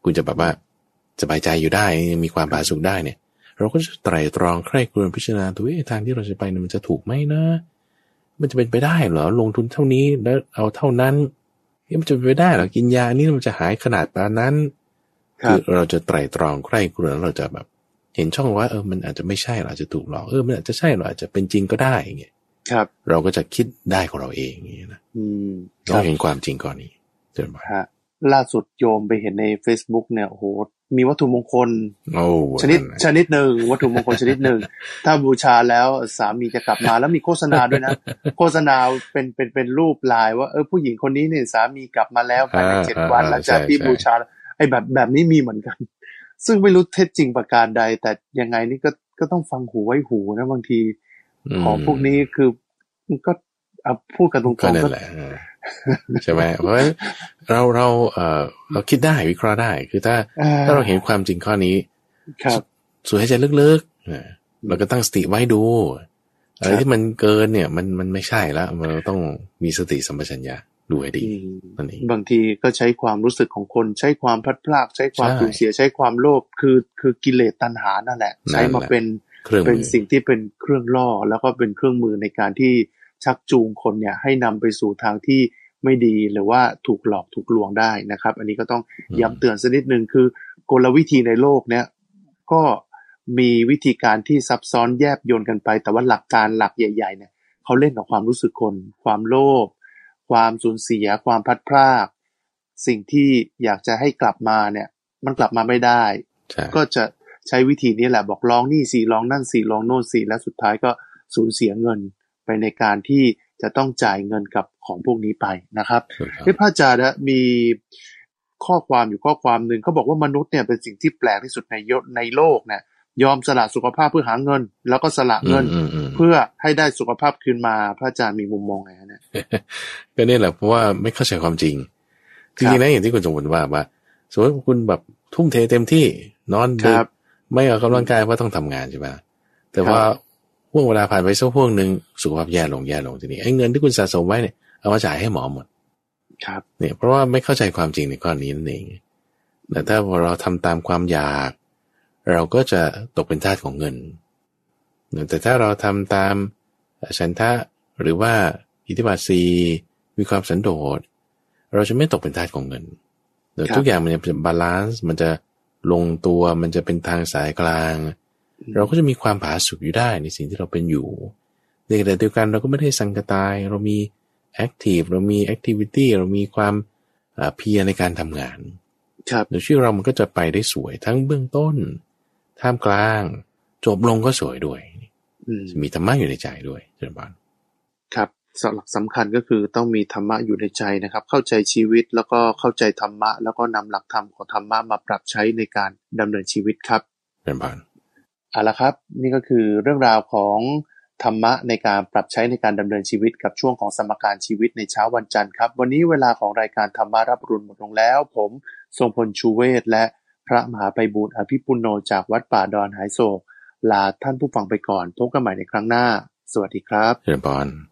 คุณจะแบบว่าสบายใจอยู่ได้มีความผาสุกได้เนี่ย เราก็จะไตร่ตรองใคร่ครวญพิจารณาตัวเองทางที่เราจะไปเนี่ยมันจะถูกไหมนะ มันจะเป็นไปได้เหรอลงทุนเท่านี้แล้วเอาเท่านั้นเอ๊ะมันจะเป็นไปได้เหรอกินยาอันนี้มันจะหายขนาดปานนั้นครับเราจะไตร่ตรองใคร่ครวญแล้วเราจะแบบ เห็นช่องว่าเออมันอาจจะไม่ใช่หรออาจจะถูกหลอกเออมันอาจจะใช่หรออาจจะเป็นจริงก็ได้อย่างเงี้ยครับ เราก็จะคิดได้ของเราเองอย่างเงี้ยนะอืมคต้อรังบเห็นความจริงก่อนนี้เจริญพรฮะล่าสุดโยมไปเห็นใน Facebook เนี่ยโอ้โห มีวัตถุมงคลโอ้ชนิดะชนิดหนึ่งวัตถุมงคลชนิดหนึ่งถ้าบูชาแล้วสามีจะกลับมาแล้วมีโฆษณาด้วยนะ โฆษณาเป็นเป็นเป็นรูปลายว่าเออผู้หญิงคนนี้เนี่ยสามีกลับมาแล้วภายในอ่าเจ็ดวันอ่าหลังจากใช่ที่ใช่บูชาไอ้แบบแบบนี้มีเหมือนกัน ซึ่งไม่รู้เท็จจริงประการใด แต่ยังไงนี่ก็ก็ต้องฟังหูไว้หูนะบางทีมของพวกนี้คือก็ เอาพูดกันตรงก็ๆนั่ก็นแหละเออใช่ไหมเพราะฉะนั้นเราเราเออเราคิดได้วิเคราะห์ได้ คือถ้าอ่ถ้าเราเห็นความจริงข้อนี้ ครับสูดหายใจลึกๆเออเราก็ตั้งสติไว้ดูอะไรครับที่มันเกินเนี่ย มันมันไม่ใช่แล้วเราต้องมีสติสัมปชัญญะดูให้ดีอืมนั่นเองบางทีก็ใช้ความรู้สึกของคนใช้ความพลัดพรากใช้ความใช่สูญเสียใช้ความโลภคือคือกิเลสตัณหานั่นแหละนั่นแหละใช้มาเป็นเครื่องเป็นมือสิ่งที่เป็นเครื่องล่อ แล้วก็เป็นเครื่องมือในการที่ ชักจูงคนเนี่ยให้นำไปสู่ทางที่ไม่ดีหรือว่าถูกหลอกถูกลวงได้นะครับ อันนี้ก็ต้องย้ำเตือนสักนิดหนึ่งคือกลวิธีในโลกเนี่ยก็มีวิธีการที่ซับซ้อนแยบยนกันไป แต่ว่าหลักการหลักใหญ่ ๆ เนี่ยเขาเล่นกับความรู้สึกคน ความโลภความสูญเสีย ความพลัดพรากสิ่งที่อยากจะให้กลับมาเนี่ย มันกลับมาไม่ได้ใช่ก็จะใช้วิธีนี้แหละบอกลองนี่สี่ลองนั่นสี่ลองโน่นสี่แล้วสุดท้ายก็สูญเสียเงิน ไปในการที่จะต้องจ่ายเงินกับของพวกนี้ไปนะครับถูกต้องที่พระอาจารย์นะมีข้อความอยู่ข้อความหนึ่งเขาบอกว่ามนุษย์เนี่ยเป็นสิ่งที่แปลกที่สุดในโยในโลกเนี่ยยอมสละสุขภาพเพื่อหาเงิน แล้วก็สละเงินอืมอืมเพื่อให้ได้สุขภาพคืนมาพระอาจารย์มีมุมมองไงฮะเนี่ยก็นี่แหละเพราะว่าไม่เข้าใจความจริงจริงๆนะอย่างที่คุณสมบูรณ์ว่าว่าสมมติว่าคุณแบบทุ่มเทเต็มที่นอนคดึรักบไม่ออกกำลังกายเพราะต้องทำงานใช่ไหมแต่ว่า ห่วงเวลาผ่านไปสักห่วงหนึ่งสุขภาพแย่ลงแย่ลงทีนี้ไอ้เงินที่คุณสะสมไว้เนี่ยเอามาจ่ายให้หมอหมด ครับเนี่ยเพราะว่าไม่เข้าใจความจริงในข้อนี้นั่นเองแต่ถ้าเราทำตามความอยาก เราก็จะตกเป็นทาสของเงิน แต่ถ้าเราทำตามฉันทะหรือว่าอิทธิบาทสี่มีความสันโดษ เราจะไม่ตกเป็นทาสของเงินแต่ครับทุกอย่างมันจะ balance มันจะลงตัวมันจะเป็นทางสายกลาง เราก็จะมีความผาสุกอยู่ได้ในสิ่งที่เราเป็นอยู่ในขณะเดียวกันเราก็ไม่ได้ซังกะตาย เรามี active เรามี activity เรามีความอ่าเพียรในการทำงาน ครับโดยชีวิตเรามันก็จะไปได้สวยทั้งเบื้องต้น ท่ามกลาง จบลงก็สวยด้วยอืมมีธรรมะอยู่ในใจด้วยเจริญบานครับสหลักสำคัญก็คือต้องมีธรรมะอยู่ในใจนะครับ เข้าใจชีวิตแล้วก็เข้าใจธรรมะ แล้วก็นำหลักธรรมของธรรมะมาปรับใช้ในการดำเนินชีวิตครับเจริญบาน เอาละครับ นี่ก็คือเรื่องราวของธรรมะในการปรับใช้ในการดำเนินชีวิตกับช่วงของสมการชีวิตในเช้าวันจันทร์ครับ วันนี้เวลาของรายการธรรมารับรุนหมดลงแล้ว ผมทรงพลชูเวศและพระมหาไพบูลอภิปุโนจากวัดป่าดอนหายโศก ลาท่านผู้ฟังไปก่อนพบกันใหม่ในครั้งหน้า สวัสดีครับเจริญบาน